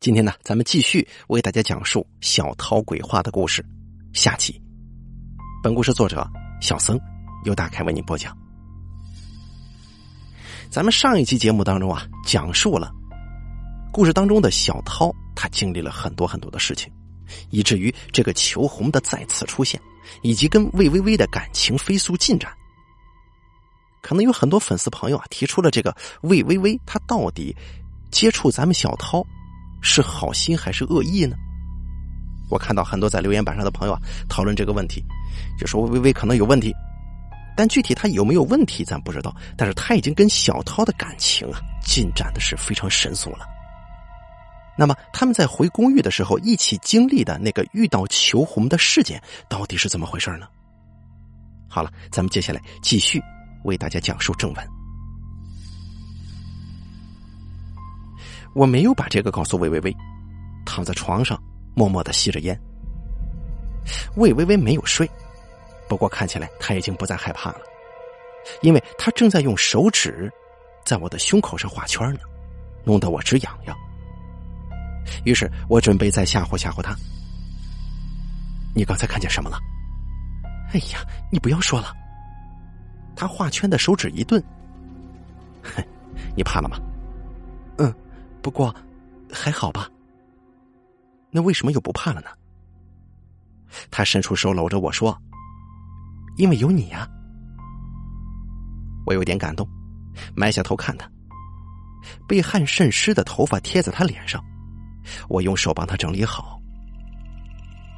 今天呢，咱们继续为大家讲述小涛鬼话的故事。下集，本故事作者小僧由大开为您播讲。咱们上一期节目当中啊，讲述了故事当中的小涛，他经历了很多很多的事情，以至于这个求红的再次出现，以及跟魏微微的感情飞速进展。可能有很多粉丝朋友啊，提出了这个魏微微，她到底接触咱们小涛是好心还是恶意呢？我看到很多在留言板上的朋友啊讨论这个问题，就说微微可能有问题，但具体他有没有问题咱不知道。但是他已经跟小涛的感情啊进展的是非常神速了。那么他们在回公寓的时候一起经历的那个遇到求红的事件到底是怎么回事呢？好了，咱们接下来继续。为大家讲述正文。我没有把这个告诉魏微微，躺在床上默默的吸着烟。魏微微没有睡，不过看起来她已经不再害怕了，因为她正在用手指在我的胸口上画圈呢，弄得我直痒痒。于是我准备再吓唬吓唬她。你刚才看见什么了？哎呀，你不要说了。他画圈的手指一顿，哼，你怕了吗？不过还好吧。那为什么又不怕了呢？他伸出手搂着我说：“因为有你呀。”我有点感动，埋下头看他，被汗渗湿的头发贴在他脸上，我用手帮他整理好。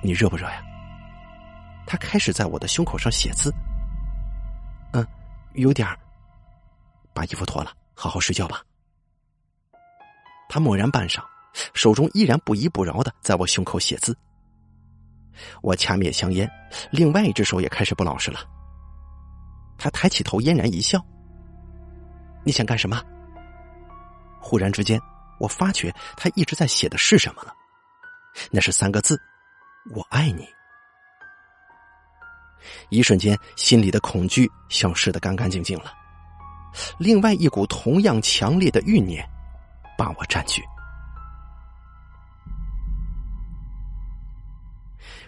你热不热呀？他开始在我的胸口上写字。嗯有点，把衣服脱了，好好睡觉吧。他默然半晌，手中依然不依不饶的在我胸口写字。我掐灭香烟，另外一只手也开始不老实了。他抬起头，嫣然一笑：“你想干什么？”忽然之间，我发觉他一直在写的是什么了，那是三个字：“我爱你。”一瞬间，心里的恐惧消失的干干净净了。另外一股同样强烈的欲念把我占据。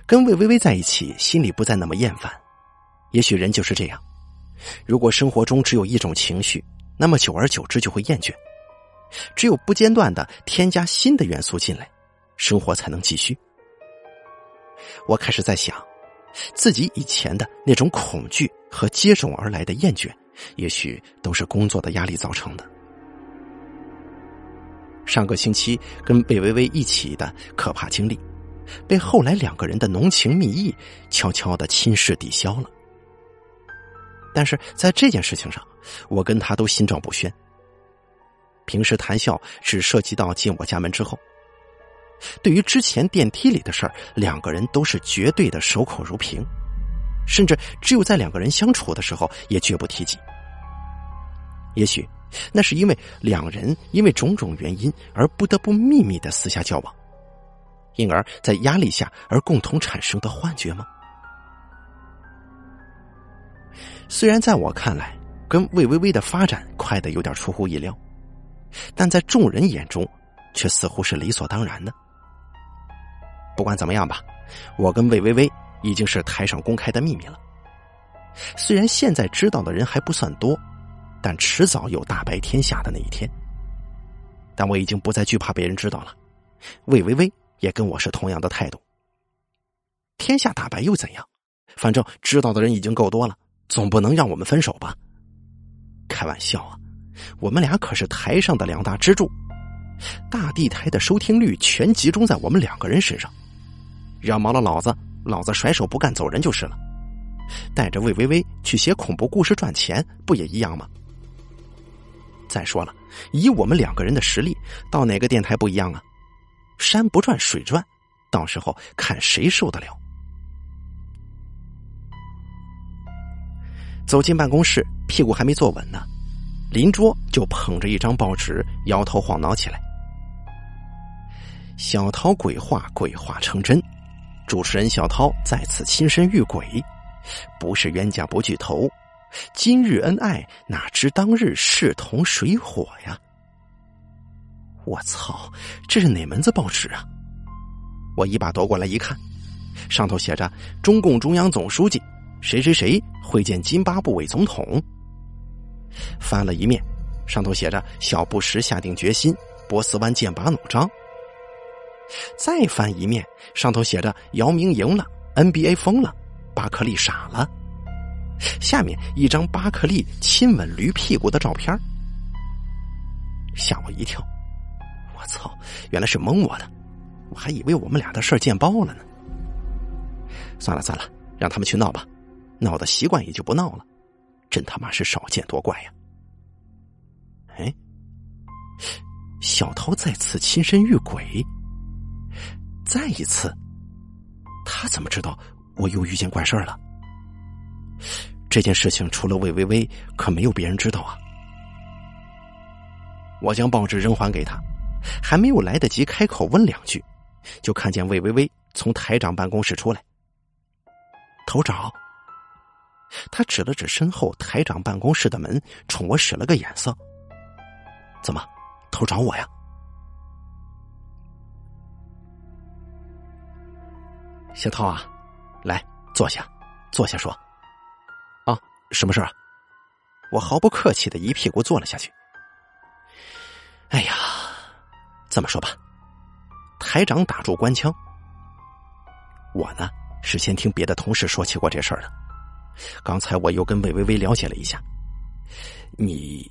跟魏微微在一起，心里不再那么厌烦。也许人就是这样，如果生活中只有一种情绪，那么久而久之就会厌倦。只有不间断的添加新的元素进来，生活才能继续。我开始在想。自己以前的那种恐惧和接踵而来的厌倦，也许都是工作的压力造成的。上个星期跟贝微微一起的可怕经历，被后来两个人的浓情蜜意悄悄的侵蚀抵消了。但是在这件事情上，我跟他都心照不宣。平时谈笑只涉及到进我家门之后。对于之前电梯里的事儿，两个人都是绝对的守口如瓶，甚至只有在两个人相处的时候，也绝不提及。也许那是因为两人因为种种原因而不得不秘密的私下交往，因而，在压力下而共同产生的幻觉吗？虽然在我看来，跟魏微微的发展快的有点出乎意料，但在众人眼中，却似乎是理所当然的。不管怎么样吧，我跟魏微微已经是台上公开的秘密了。虽然现在知道的人还不算多，但迟早有大白天下的那一天。但我已经不再惧怕别人知道了。魏微微也跟我是同样的态度。天下大白又怎样？反正知道的人已经够多了，总不能让我们分手吧？开玩笑啊！我们俩可是台上的两大支柱，大地台的收听率全集中在我们两个人身上。惹毛了老子，老子甩手不干走人就是了。带着魏微微去写恐怖故事赚钱，不也一样吗？再说了，以我们两个人的实力，到哪个电台不一样啊？山不转水转，到时候看谁受得了。走进办公室，屁股还没坐稳呢，邻桌就捧着一张报纸，摇头晃脑起来。小涛鬼话，鬼话成真。主持人小涛再次亲身遇鬼，不是冤家不聚头，今日恩爱哪知当日势同水火呀！我操，这是哪门子报纸啊？我一把夺过来一看，上头写着“中共中央总书记谁谁谁会见津巴布韦总统”。翻了一面，上头写着“小布什下定决心，波斯湾剑拔弩张”。再翻一面，上头写着“姚明赢了，NBA 疯了，巴克利傻了”。下面一张巴克利亲吻驴屁股的照片，吓我一跳。我操，原来是蒙我的，我还以为我们俩的事儿见报了呢。算了算了，让他们去闹吧，闹的习惯也就不闹了。真他妈是少见多怪呀！哎，小涛再次亲身遇鬼，再一次，他怎么知道我又遇见怪事了？这件事情除了魏微微，可没有别人知道啊！我将报纸扔还给他，还没有来得及开口问两句，就看见魏微微从台长办公室出来。头找。他指了指身后台长办公室的门，冲我使了个眼色。怎么，头找我呀？小涛啊，来坐下，坐下说。什么事啊？我毫不客气的一屁股坐了下去。哎呀，这么说吧，台长打住官腔。我呢是先听别的同事说起过这事儿的。刚才我又跟魏微微了解了一下，你，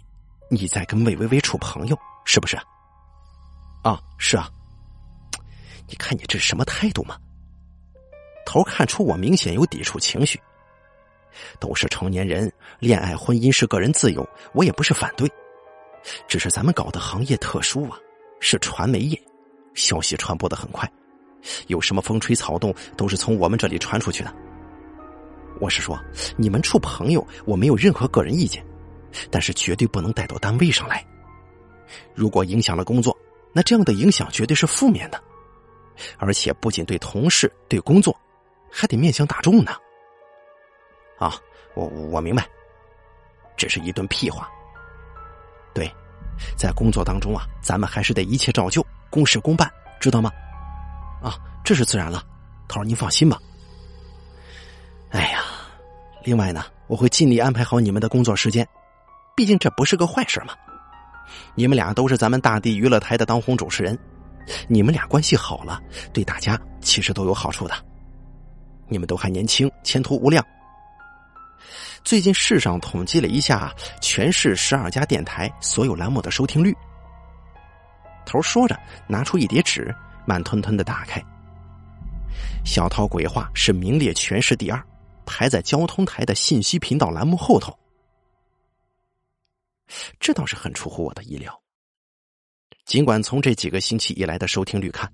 你在跟魏微微处朋友是不是？啊，是啊。你看你这是什么态度吗？头看出我明显有抵触情绪。都是成年人，恋爱婚姻是个人自由，我也不是反对。只是咱们搞的行业特殊啊，是传媒业，消息传播的很快，有什么风吹草动都是从我们这里传出去的。我是说，你们处朋友，我没有任何个人意见，但是绝对不能带到单位上来。如果影响了工作，那这样的影响绝对是负面的，而且不仅对同事、对工作，还得面向大众呢。啊，我我明白，只是一顿屁话。对，在工作当中啊，咱们还是得一切照旧，公事公办，知道吗？啊，这是自然了，头儿您放心吧。哎呀。另外呢，我会尽力安排好你们的工作时间，毕竟这不是个坏事嘛。你们俩都是咱们大地娱乐台的当红主持人，你们俩关系好了，对大家其实都有好处的。你们都还年轻，前途无量。最近市上统计了一下全市十二家电台所有栏目的收听率。头说着，拿出一叠纸，慢吞吞的打开。小涛鬼话是名列全市第二。排在交通台的信息频道栏目后头，这倒是很出乎我的意料。尽管从这几个星期以来的收听率看，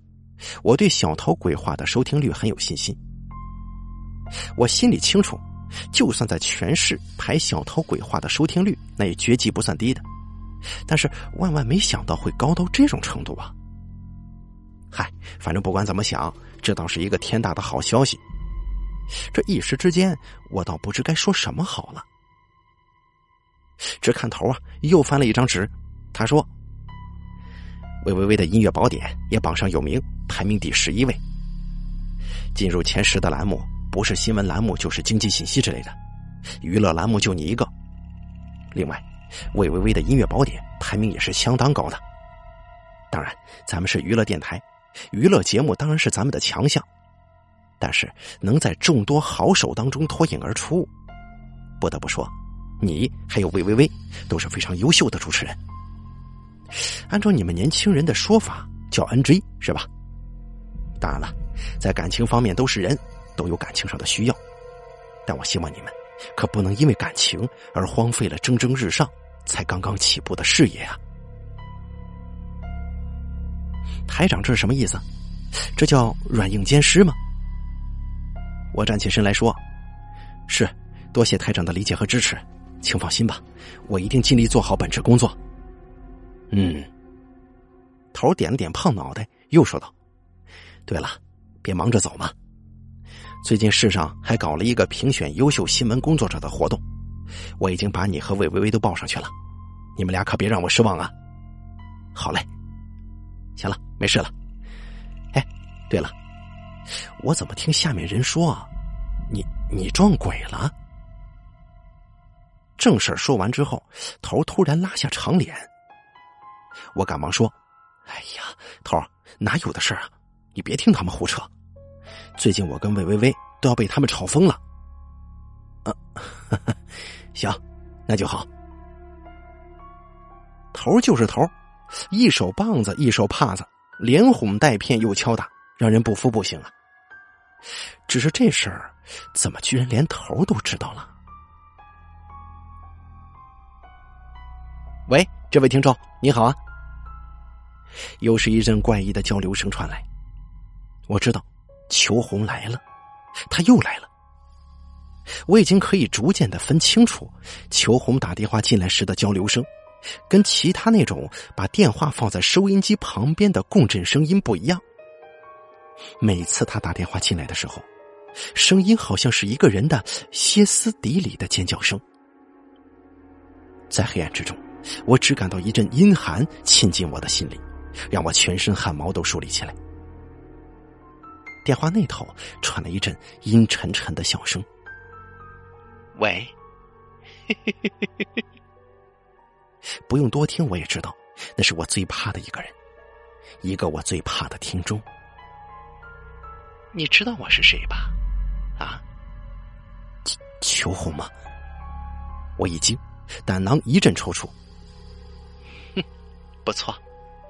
我对小涛鬼话的收听率很有信心。我心里清楚，就算在全市排小偷鬼话的收听率，那也绝技不算低的。但是万万没想到会高到这种程度啊！嗨，反正不管怎么想，这倒是一个天大的好消息。这一时之间，我倒不知该说什么好了。只看头啊，又翻了一张纸。他说：“魏微微的音乐宝典也榜上有名，排名第十一位。进入前十的栏目，不是新闻栏目，就是经济信息之类的。娱乐栏目就你一个。另外，魏微微的音乐宝典排名也是相当高的。当然，咱们是娱乐电台，娱乐节目当然是咱们的强项。”但是能在众多好手当中脱颖而出，不得不说，你还有魏微微都是非常优秀的主持人。按照你们年轻人的说法，叫 NG 是吧？当然了，在感情方面都是人，都有感情上的需要。但我希望你们可不能因为感情而荒废了蒸蒸日上、才刚刚起步的事业啊！台长，这是什么意思？这叫软硬兼施吗？我站起身来说：“是，多谢台长的理解和支持，请放心吧，我一定尽力做好本职工作。”嗯，头点了点胖脑袋，又说道：“对了，别忙着走嘛。最近市上还搞了一个评选优秀新闻工作者的活动，我已经把你和魏微微都报上去了，你们俩可别让我失望啊。”好嘞，行了，没事了。哎，对了，我怎么听下面人说，你你撞鬼了？正事说完之后，头突然拉下长脸。我赶忙说：“哎呀，头哪有的事啊？你别听他们胡扯。最近我跟魏微微都要被他们吵疯了。”啊，行，那就好。头就是头，一手棒子一手帕子，连哄带骗又敲打，让人不服不行啊。只是这事儿，怎么居然连头都知道了？喂，这位听众，你好啊！又是一阵怪异的交流声传来。我知道，裘红来了，他又来了。我已经可以逐渐的分清楚，裘红打电话进来时的交流声，跟其他那种把电话放在收音机旁边的共振声音不一样。每次他打电话进来的时候，声音好像是一个人的歇斯底里的尖叫声，在黑暗之中。我只感到一阵阴寒沁进我的心里，让我全身汗毛都竖立起来。电话那头传来一阵阴沉沉的笑声：“喂。”不用多听，我也知道，那是我最怕的一个人，一个我最怕的听众。你知道我是谁吧？啊？秋红吗？我一惊，胆囊一阵抽搐。哼不错，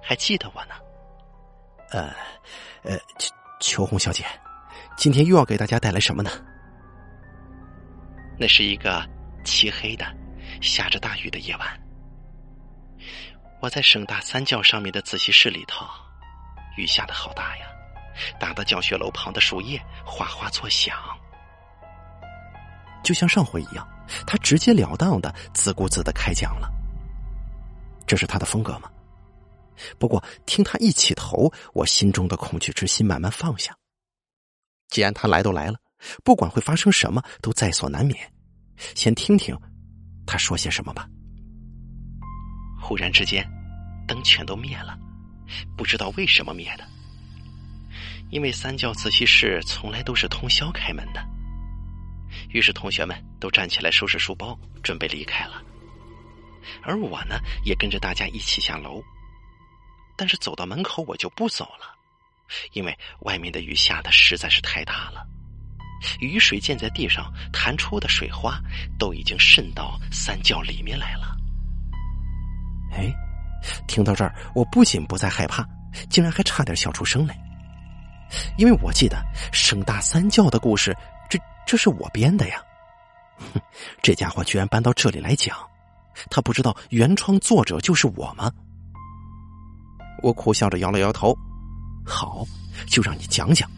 还记得我呢。呃，呃，秋秋红小姐，今天又要给大家带来什么呢？那是一个漆黑的、下着大雨的夜晚。我在省大三教上面的自习室里头，雨下的好大呀，打的教学楼旁的树叶哗哗作响。就像上回一样，他直截了当的自顾自的开讲了。这是他的风格吗？不过，听他一起头，我心中的恐惧之心慢慢放下。既然他来都来了，不管会发生什么，都在所难免。先听听他说些什么吧。忽然之间，灯全都灭了，不知道为什么灭的。因为三教自习室从来都是通宵开门的。于是同学们都站起来收拾书包，准备离开了。而我呢，也跟着大家一起下楼。但是走到门口我就不走了，因为外面的雨下的实在是太大了，雨水溅在地上弹出的水花都已经渗到三教里面来了。哎，听到这儿，我不仅不再害怕，竟然还差点笑出声来，因为我记得省大三教的故事，这这是我编的呀！哼，这家伙居然搬到这里来讲，他不知道原创作者就是我吗？我苦笑着摇了摇头，好，就让你讲讲。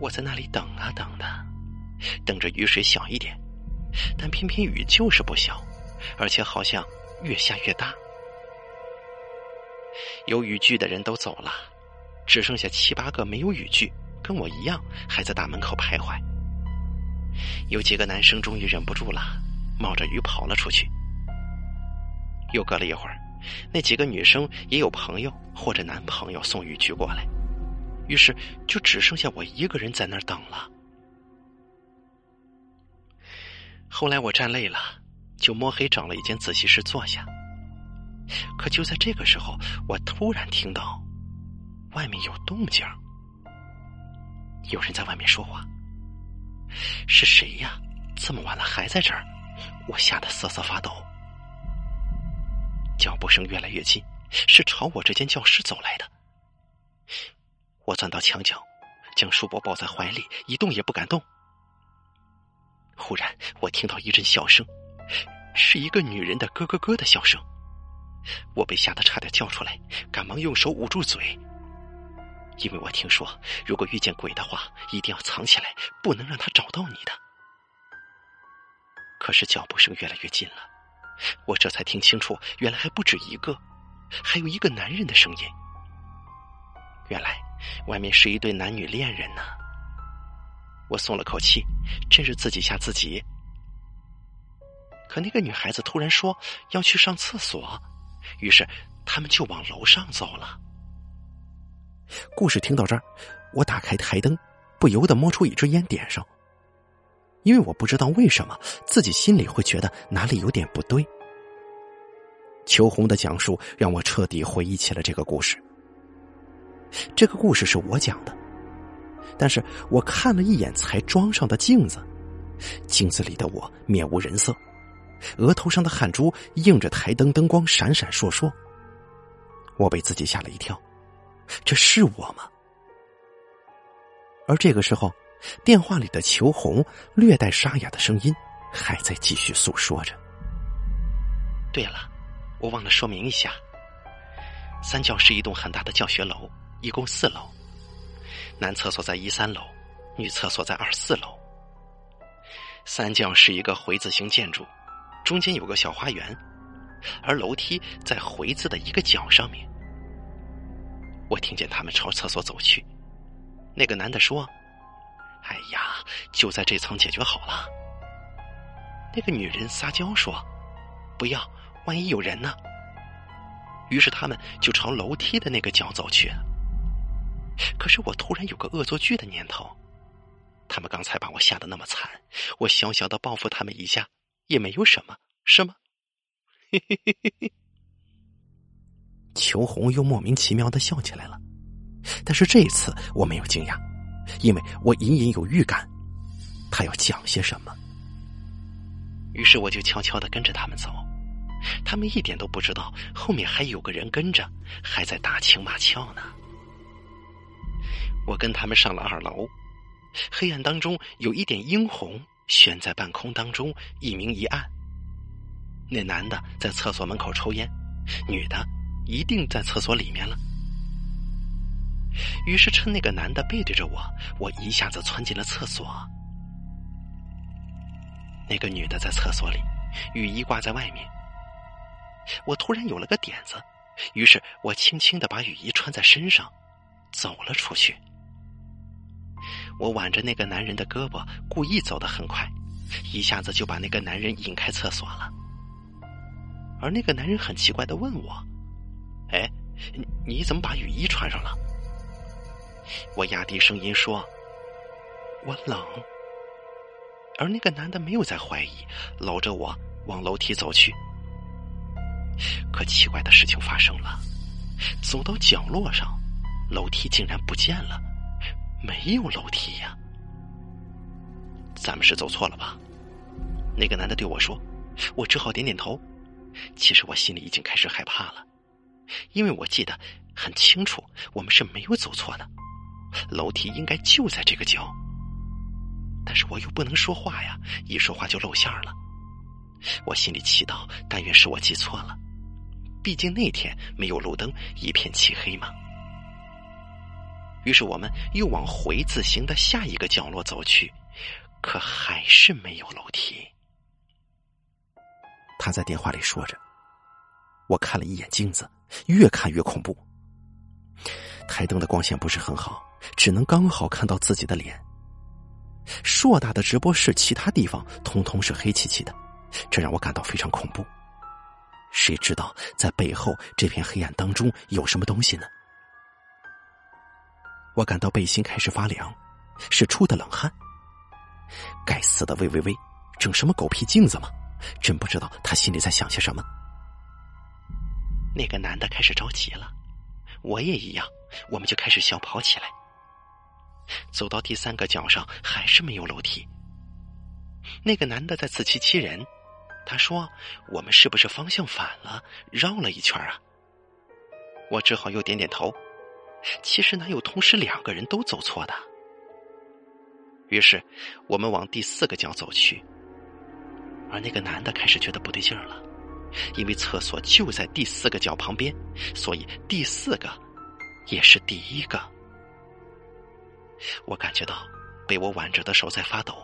我在那里等啊等的，等着雨水小一点，但偏偏雨就是不小，而且好像越下越大。有雨具的人都走了，只剩下七八个没有雨具，跟我一样还在大门口徘徊。有几个男生终于忍不住了，冒着雨跑了出去。又隔了一会儿。那几个女生也有朋友或者男朋友送雨具过来，于是就只剩下我一个人在那儿等了。后来我站累了，就摸黑找了一间自习室坐下。可就在这个时候，我突然听到外面有动静，有人在外面说话。是谁呀？这么晚了还在这儿？我吓得瑟瑟发抖。脚步声越来越近，是朝我这间教室走来的。我钻到墙角，将书包抱在怀里，一动也不敢动。忽然，我听到一阵笑声，是一个女人的咯咯咯的笑声。我被吓得差点叫出来，赶忙用手捂住嘴，因为我听说，如果遇见鬼的话，一定要藏起来，不能让他找到你的。可是脚步声越来越近了。我这才听清楚，原来还不止一个，还有一个男人的声音。原来外面是一对男女恋人呢。我松了口气，真是自己吓自己。可那个女孩子突然说要去上厕所，于是他们就往楼上走了。故事听到这儿，我打开台灯，不由得摸出一支烟点上，因为我不知道为什么自己心里会觉得哪里有点不对。秋红的讲述让我彻底回忆起了这个故事。这个故事是我讲的，但是我看了一眼才装上的镜子，镜子里的我面无人色，额头上的汗珠映着台灯灯光闪闪烁烁。我被自己吓了一跳。这是我吗？而这个时候，电话里的裘红略带沙哑的声音还在继续诉说着。对了，我忘了说明一下，三教是一栋很大的教学楼，一共四楼，男厕所在一三楼，女厕所在二四楼。三教是一个回字形建筑，中间有个小花园，而楼梯在回字的一个角上面。我听见他们朝厕所走去，那个男的说：“哎呀，就在这层解决好了。”那个女人撒娇说：“不要，万一有人呢？”于是他们就朝楼梯的那个角走去。可是我突然有个恶作剧的念头，他们刚才把我吓得那么惨，我小小的报复他们一下也没有什么，是吗？嘿嘿嘿嘿嘿。裘红又莫名其妙的笑起来了，但是这一次我没有惊讶，因为我隐隐有预感，他要讲些什么。于是我就悄悄的跟着他们走，他们一点都不知道后面还有个人跟着，还在打情骂俏呢。我跟他们上了二楼，黑暗当中有一点殷红悬在半空当中，一明一暗。那男的在厕所门口抽烟，女的。一定在厕所里面了。于是趁那个男的背对着我，我一下子窜进了厕所。那个女的在厕所里，雨衣挂在外面。我突然有了个点子，于是我轻轻的把雨衣穿在身上，走了出去。我挽着那个男人的胳膊，故意走得很快，一下子就把那个男人引开厕所了。而那个男人很奇怪的问我。哎，你怎么把雨衣穿上了？我压低声音说：“我冷。”而那个男的没有再怀疑，搂着我往楼梯走去。可奇怪的事情发生了，走到角落上，楼梯竟然不见了，没有楼梯呀！咱们是走错了吧？那个男的对我说，我只好点点头。其实我心里已经开始害怕了。因为我记得很清楚，我们是没有走错的，楼梯应该就在这个角。但是我又不能说话呀，一说话就露馅了。我心里祈祷，但愿是我记错了，毕竟那天没有路灯，一片漆黑嘛。于是我们又往回字形的下一个角落走去，可还是没有楼梯。他在电话里说着，我看了一眼镜子。越看越恐怖，台灯的光线不是很好，只能刚好看到自己的脸。硕大的直播室，其他地方通通是黑漆漆的，这让我感到非常恐怖。谁知道在背后这片黑暗当中有什么东西呢？我感到背心开始发凉，是出的冷汗。该死的魏微微，整什么狗屁镜子吗！真不知道他心里在想些什么。那个男的开始着急了，我也一样，我们就开始小跑起来。走到第三个角上，还是没有楼梯。那个男的在自欺欺人，他说：“我们是不是方向反了，绕了一圈啊？”我只好又点点头。其实哪有同时两个人都走错的？于是我们往第四个角走去，而那个男的开始觉得不对劲儿了。因为厕所就在第四个角旁边，所以第四个也是第一个。我感觉到被我挽着的手在发抖。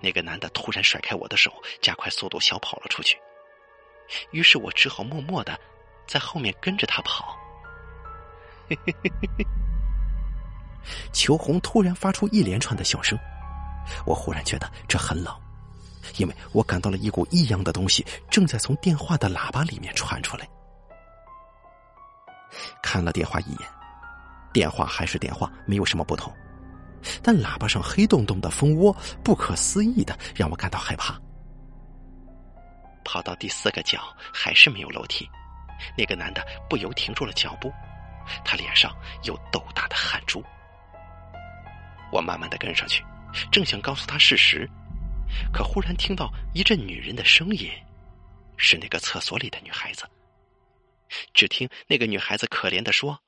那个男的突然甩开我的手，加快速度小跑了出去。于是我只好默默的在后面跟着他跑。嘿嘿嘿嘿嘿裘红突然发出一连串的笑声，我忽然觉得这很冷。因为我感到了一股异样的东西正在从电话的喇叭里面传出来，看了电话一眼，电话还是电话，没有什么不同。但喇叭上黑洞洞的蜂窝，不可思议的让我感到害怕。跑到第四个角，还是没有楼梯。那个男的不由停住了脚步，他脸上有豆大的汗珠。我慢慢的跟上去，正想告诉他事实，可忽然听到一阵女人的声音，是那个厕所里的女孩子。只听那个女孩子可怜的说：“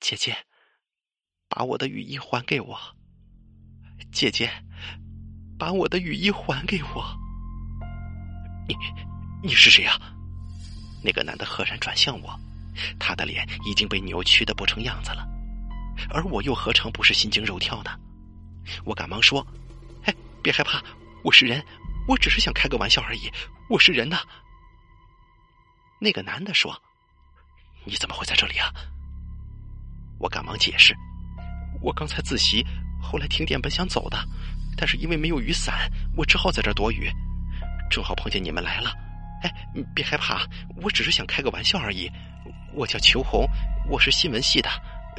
姐姐。”把我的雨衣还给我，姐姐，把我的雨衣还给我。你，你是谁呀？那个男的赫然转向我，他的脸已经被扭曲的不成样子了，而我又何尝不是心惊肉跳的？我赶忙说：“哎，别害怕，我是人，我只是想开个玩笑而已，我是人呐。”那个男的说：“你怎么会在这里啊？”我赶忙解释。我刚才自习，后来停电，本想走的，但是因为没有雨伞，我只好在这躲雨。正好碰见你们来了，哎，别害怕，我只是想开个玩笑而已。我叫裘红，我是新闻系的，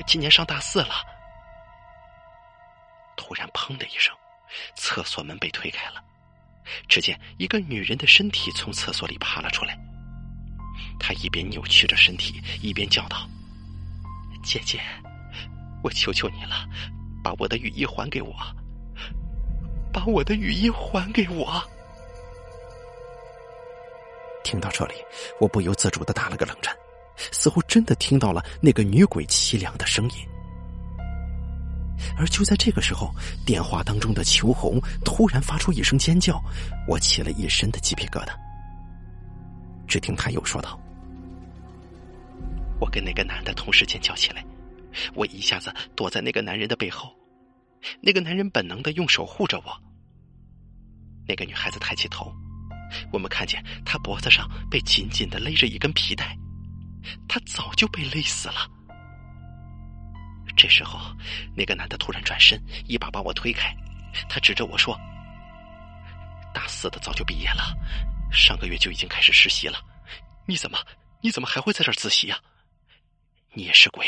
今年上大四了。突然，砰的一声，厕所门被推开了，只见一个女人的身体从厕所里爬了出来。她一边扭曲着身体，一边叫道：“姐姐。”我求求你了，把我的雨衣还给我！把我的雨衣还给我！听到这里，我不由自主的打了个冷战，似乎真的听到了那个女鬼凄凉的声音。而就在这个时候，电话当中的秋红突然发出一声尖叫，我起了一身的鸡皮疙瘩。只听他又说道：“我跟那个男的同时尖叫起来。”我一下子躲在那个男人的背后，那个男人本能的用手护着我。那个女孩子抬起头，我们看见她脖子上被紧紧的勒着一根皮带，她早就被勒死了。这时候，那个男的突然转身，一把把我推开，他指着我说：“大四的早就毕业了，上个月就已经开始实习了，你怎么，你怎么还会在这儿自习啊？你也是鬼！”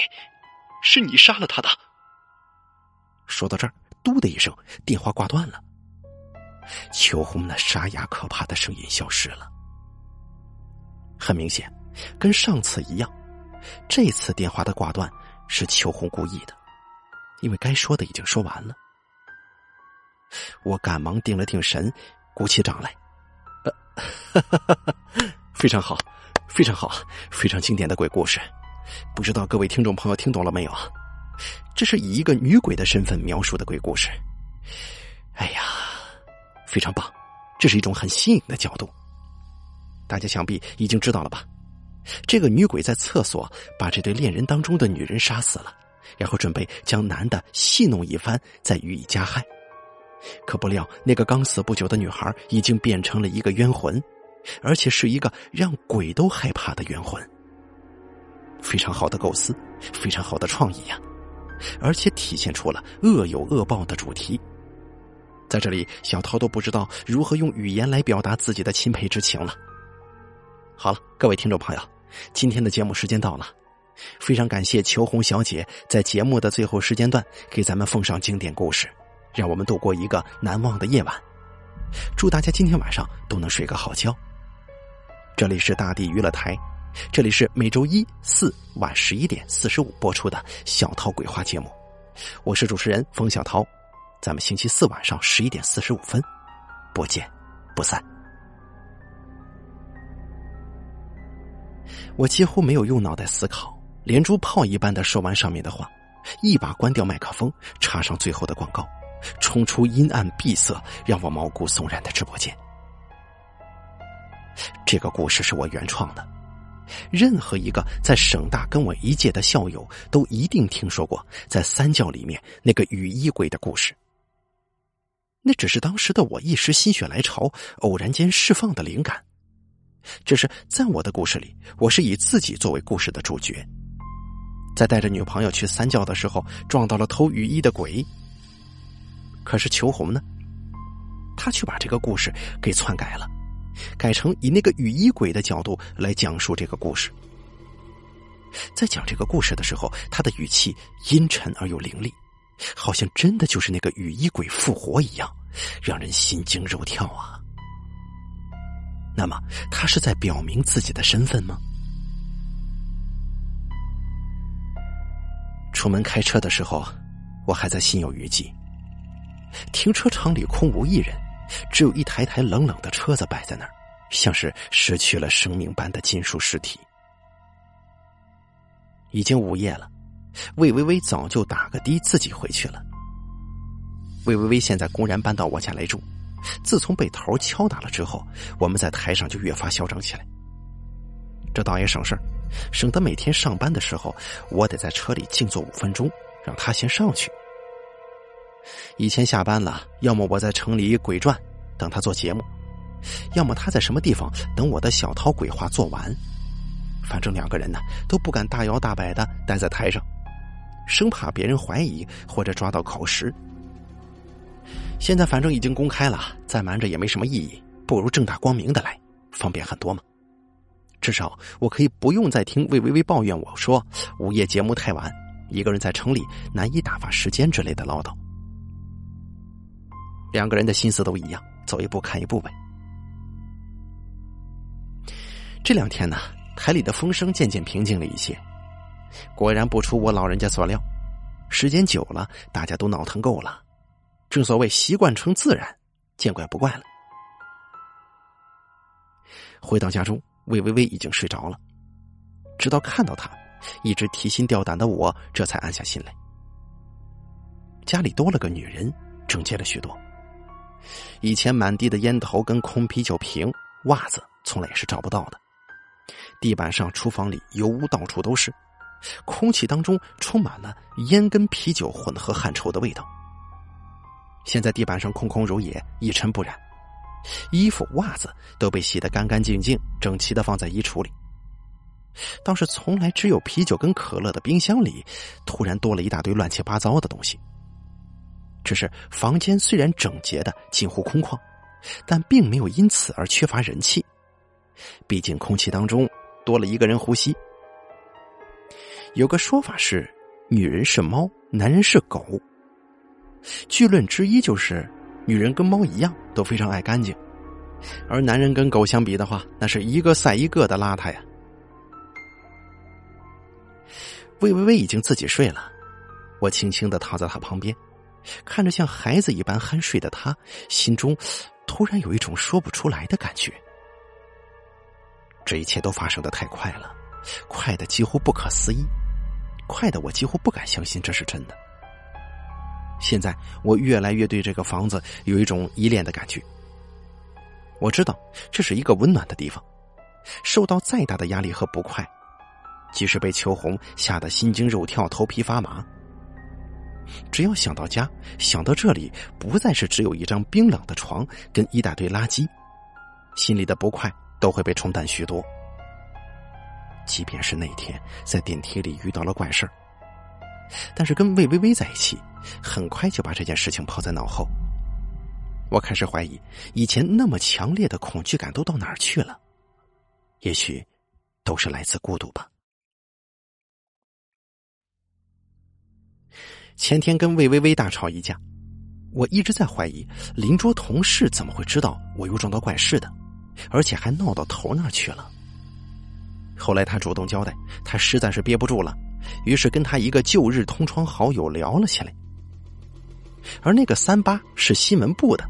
是你杀了他的。说到这儿，嘟的一声，电话挂断了。秋红那沙哑可怕的声音消失了。很明显，跟上次一样，这次电话的挂断是秋红故意的，因为该说的已经说完了。我赶忙定了定神，鼓起掌来。呃，非常好，非常好，非常经典的鬼故事。不知道各位听众朋友听懂了没有啊？这是以一个女鬼的身份描述的鬼故事。哎呀，非常棒！这是一种很新颖的角度。大家想必已经知道了吧？这个女鬼在厕所把这对恋人当中的女人杀死了，然后准备将男的戏弄一番，再予以加害。可不料，那个刚死不久的女孩已经变成了一个冤魂，而且是一个让鬼都害怕的冤魂。非常好的构思，非常好的创意呀，而且体现出了恶有恶报的主题。在这里，小涛都不知道如何用语言来表达自己的钦佩之情了。好了，各位听众朋友，今天的节目时间到了，非常感谢秋红小姐在节目的最后时间段给咱们奉上经典故事，让我们度过一个难忘的夜晚。祝大家今天晚上都能睡个好觉。这里是大地娱乐台。这里是每周一四晚十一点四十五播出的小涛鬼话节目，我是主持人冯小涛，咱们星期四晚上十一点四十五分，不见不散。我几乎没有用脑袋思考，连珠炮一般的说完上面的话，一把关掉麦克风，插上最后的广告，冲出阴暗闭塞、让我毛骨悚然的直播间。这个故事是我原创的。任何一个在省大跟我一届的校友都一定听说过，在三教里面那个雨衣鬼的故事。那只是当时的我一时心血来潮，偶然间释放的灵感。只是在我的故事里，我是以自己作为故事的主角，在带着女朋友去三教的时候，撞到了偷雨衣的鬼。可是裘红呢，他却把这个故事给篡改了。改成以那个雨衣鬼的角度来讲述这个故事。在讲这个故事的时候，他的语气阴沉而又凌厉，好像真的就是那个雨衣鬼复活一样，让人心惊肉跳啊。那么，他是在表明自己的身份吗？出门开车的时候，我还在心有余悸。停车场里空无一人，只有一台台冷冷的车子摆在那儿，像是失去了生命般的金属尸体。已经午夜了，魏微微早就打个的自己回去了。魏微微现在公然搬到我家来住，自从被头敲打了之后，我们在台上就越发嚣张起来。这倒也省事省得每天上班的时候，我得在车里静坐五分钟，让他先上去。以前下班了，要么我在城里鬼转，等他做节目；要么他在什么地方等我的小涛鬼话做完。反正两个人呢都不敢大摇大摆的待在台上，生怕别人怀疑或者抓到口实。现在反正已经公开了，再瞒着也没什么意义，不如正大光明的来，方便很多嘛。至少我可以不用再听魏微微抱怨我说午夜节目太晚，一个人在城里难以打发时间之类的唠叨。两个人的心思都一样，走一步看一步呗。这两天呢。台里的风声渐渐平静了一些，果然不出我老人家所料，时间久了，大家都闹腾够了。正所谓习惯成自然，见怪不怪了。回到家中，魏微微已经睡着了，直到看到他，一直提心吊胆的我，这才安下心来。家里多了个女人，整洁了许多。以前满地的烟头跟空啤酒瓶、袜子，从来也是找不到的。地板上、厨房里油污到处都是，空气当中充满了烟跟啤酒混合汗臭的味道。现在地板上空空如也，一尘不染，衣服、袜子都被洗得干干净净，整齐的放在衣橱里。倒是从来只有啤酒跟可乐的冰箱里，突然多了一大堆乱七八糟的东西。只是房间虽然整洁的近乎空旷，但并没有因此而缺乏人气。毕竟空气当中多了一个人呼吸。有个说法是，女人是猫，男人是狗。据论之一就是，女人跟猫一样都非常爱干净，而男人跟狗相比的话，那是一个赛一个的邋遢呀。魏微微已经自己睡了，我轻轻的躺在她旁边，看着像孩子一般酣睡的她，心中突然有一种说不出来的感觉。这一切都发生的太快了，快的几乎不可思议，快的我几乎不敢相信这是真的。现在我越来越对这个房子有一种依恋的感觉。我知道这是一个温暖的地方，受到再大的压力和不快，即使被秋红吓得心惊肉跳、头皮发麻，只要想到家，想到这里不再是只有一张冰冷的床跟一大堆垃圾，心里的不快。都会被冲淡许多。即便是那天在电梯里遇到了怪事儿，但是跟魏微微在一起，很快就把这件事情抛在脑后。我开始怀疑，以前那么强烈的恐惧感都到哪儿去了？也许，都是来自孤独吧。前天跟魏微微大吵一架，我一直在怀疑邻桌同事怎么会知道我又撞到怪事的。而且还闹到头那去了。后来他主动交代，他实在是憋不住了，于是跟他一个旧日同窗好友聊了起来。而那个三八是新闻部的，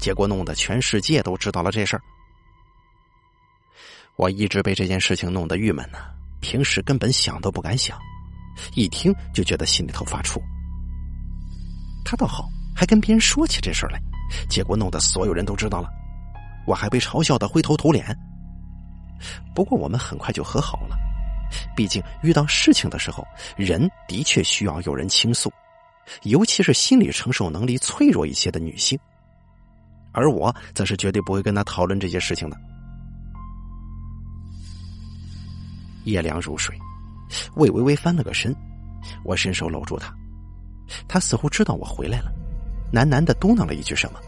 结果弄得全世界都知道了这事儿。我一直被这件事情弄得郁闷呢，平时根本想都不敢想，一听就觉得心里头发怵。他倒好，还跟别人说起这事儿来，结果弄得所有人都知道了。我还被嘲笑的灰头土脸。不过我们很快就和好了，毕竟遇到事情的时候，人的确需要有人倾诉，尤其是心理承受能力脆弱一些的女性。而我则是绝对不会跟他讨论这些事情的。夜凉如水，魏微微翻了个身，我伸手搂住她，他似乎知道我回来了，喃喃的嘟囔了一句什么。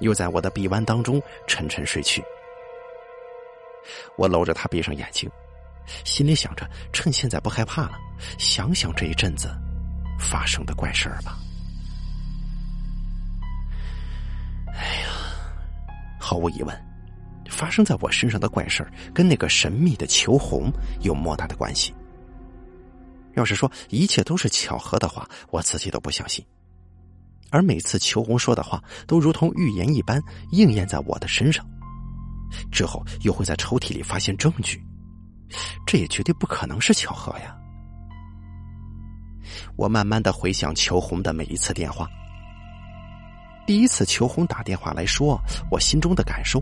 又在我的臂弯当中沉沉睡去。我搂着他闭上眼睛，心里想着趁现在不害怕了，想想这一阵子发生的怪事儿吧。哎呀，毫无疑问，发生在我身上的怪事儿跟那个神秘的裘红有莫大的关系。要是说一切都是巧合的话，我自己都不相信。而每次求红说的话都如同预言一般应验在我的身上，之后又会在抽屉里发现证据，这也绝对不可能是巧合呀！我慢慢的回想求红的每一次电话，第一次求红打电话来说我心中的感受，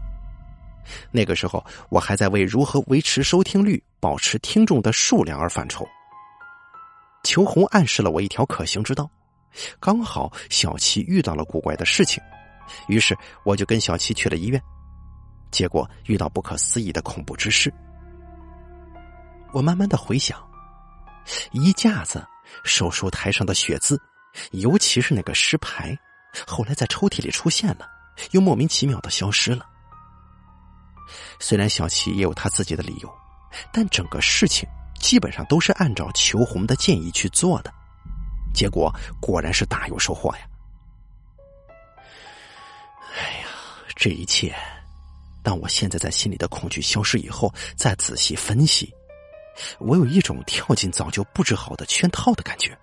那个时候我还在为如何维持收听率、保持听众的数量而犯愁。求红暗示了我一条可行之道。刚好小七遇到了古怪的事情，于是我就跟小七去了医院，结果遇到不可思议的恐怖之事。我慢慢的回想，衣架子、手术台上的血渍，尤其是那个尸牌，后来在抽屉里出现了，又莫名其妙的消失了。虽然小七也有他自己的理由，但整个事情基本上都是按照裘红的建议去做的。结果果然是大有收获呀！哎呀，这一切，当我现在在心里的恐惧消失以后，再仔细分析，我有一种跳进早就布置好的圈套的感觉。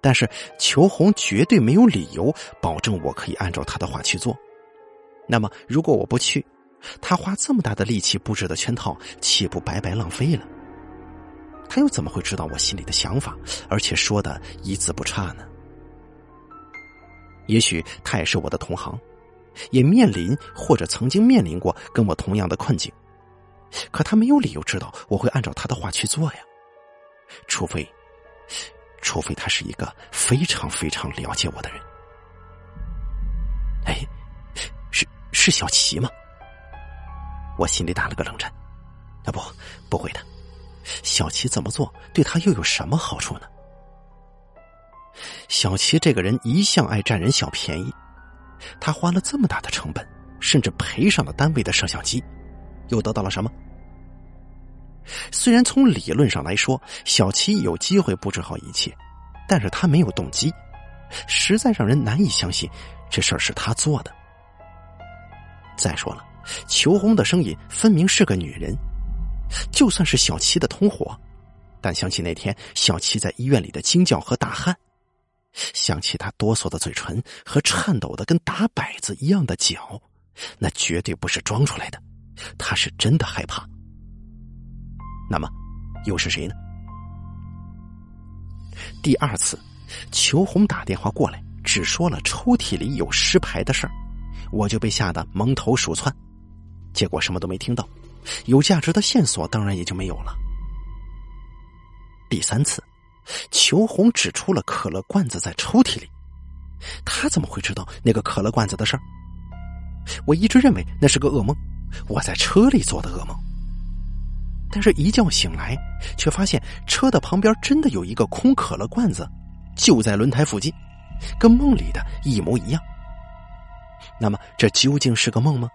但是裘红绝对没有理由保证我可以按照他的话去做。那么，如果我不去，他花这么大的力气布置的圈套，岂不白白浪费了？他又怎么会知道我心里的想法，而且说的一字不差呢？也许他也是我的同行，也面临或者曾经面临过跟我同样的困境，可他没有理由知道我会按照他的话去做呀。除非，除非他是一个非常非常了解我的人。哎，是是小齐吗？我心里打了个冷战。啊不，不会的。小齐怎么做，对他又有什么好处呢？小齐这个人一向爱占人小便宜，他花了这么大的成本，甚至赔上了单位的摄像机，又得到了什么？虽然从理论上来说，小齐有机会布置好一切，但是他没有动机，实在让人难以相信这事儿是他做的。再说了，裘红的声音分明是个女人。就算是小七的同伙，但想起那天小七在医院里的惊叫和大汗，想起他哆嗦的嘴唇和颤抖的跟打摆子一样的脚，那绝对不是装出来的，他是真的害怕。那么，又是谁呢？第二次，裘红打电话过来，只说了抽屉里有尸牌的事儿，我就被吓得蒙头鼠窜，结果什么都没听到。有价值的线索当然也就没有了。第三次，裘红指出了可乐罐子在抽屉里，他怎么会知道那个可乐罐子的事儿？我一直认为那是个噩梦，我在车里做的噩梦。但是，一觉醒来，却发现车的旁边真的有一个空可乐罐子，就在轮胎附近，跟梦里的一模一样。那么，这究竟是个梦吗？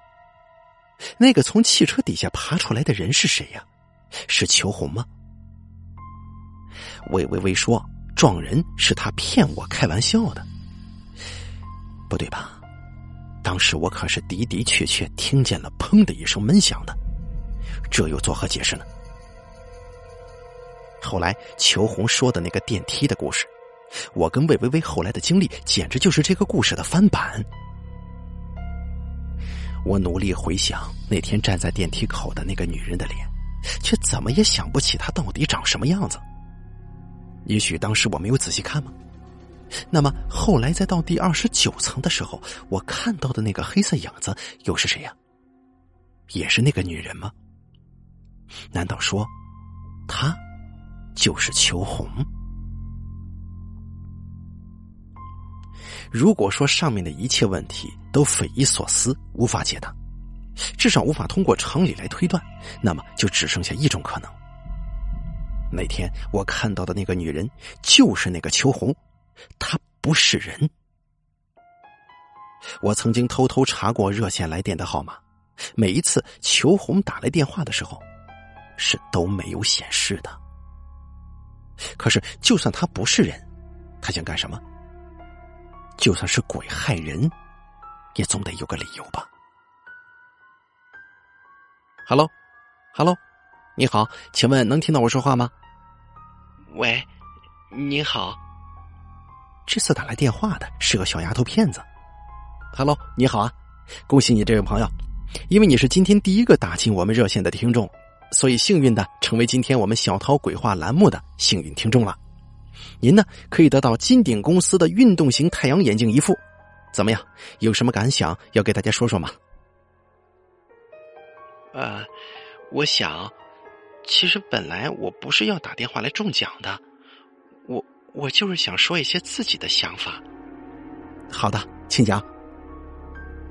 那个从汽车底下爬出来的人是谁呀？是裘红吗？魏微微说：“撞人是他骗我开玩笑的，不对吧？当时我可是的的确确听见了‘砰’的一声闷响的，这又作何解释呢？”后来裘红说的那个电梯的故事，我跟魏微微后来的经历，简直就是这个故事的翻版。我努力回想那天站在电梯口的那个女人的脸，却怎么也想不起她到底长什么样子。也许当时我没有仔细看吗？那么后来再到第二十九层的时候，我看到的那个黑色影子又是谁呀？也是那个女人吗？难道说，她就是秋红？如果说上面的一切问题都匪夷所思，无法解答，至少无法通过常理来推断，那么就只剩下一种可能：那天我看到的那个女人就是那个秋红，她不是人。我曾经偷偷查过热线来电的号码，每一次秋红打来电话的时候，是都没有显示的。可是，就算他不是人，他想干什么？就算是鬼害人，也总得有个理由吧。Hello，Hello，你好，请问能听到我说话吗？喂，你好。这次打来电话的是个小丫头片子。Hello，你好啊，恭喜你这位朋友，因为你是今天第一个打进我们热线的听众，所以幸运的成为今天我们小涛鬼话栏目的幸运听众了。您呢可以得到金鼎公司的运动型太阳眼镜一副，怎么样？有什么感想要给大家说说吗？呃，我想，其实本来我不是要打电话来中奖的，我我就是想说一些自己的想法。好的，请讲。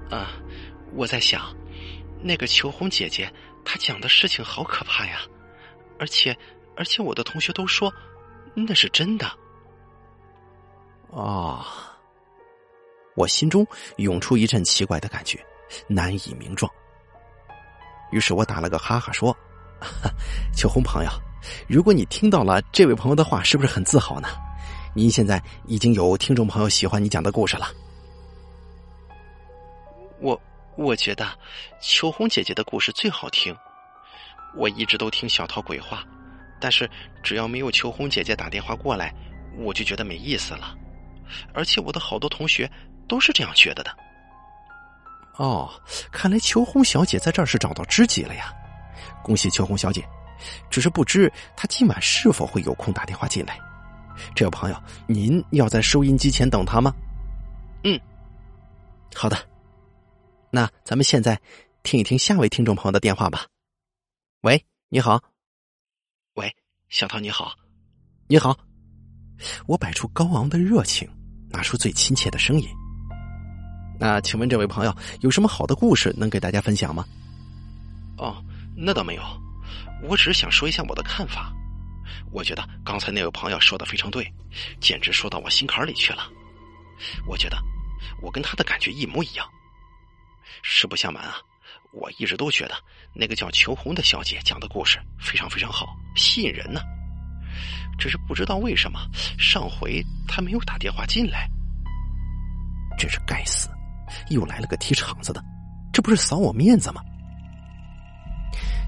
啊，我在想，那个求红姐姐她讲的事情好可怕呀，而且而且我的同学都说那是真的。啊，我心中涌出一阵奇怪的感觉，难以名状。于是我打了个哈哈说：“秋红朋友，如果你听到了这位朋友的话，是不是很自豪呢？您现在已经有听众朋友喜欢你讲的故事了。”我我觉得秋红姐姐的故事最好听。我一直都听小涛鬼话，但是只要没有秋红姐姐打电话过来，我就觉得没意思了。而且我的好多同学都是这样觉得的。哦，看来秋红小姐在这儿是找到知己了呀！恭喜秋红小姐，只是不知她今晚是否会有空打电话进来。这位朋友，您要在收音机前等她吗？嗯，好的。那咱们现在听一听下位听众朋友的电话吧。喂，你好。喂，小涛你好，你好。我摆出高昂的热情，拿出最亲切的声音。那请问这位朋友有什么好的故事能给大家分享吗？哦，那倒没有，我只是想说一下我的看法。我觉得刚才那位朋友说的非常对，简直说到我心坎里去了。我觉得我跟他的感觉一模一样。实不相瞒啊，我一直都觉得那个叫裘红的小姐讲的故事非常非常好，吸引人呢。只是不知道为什么上回她没有打电话进来，真是该死。又来了个踢场子的，这不是扫我面子吗？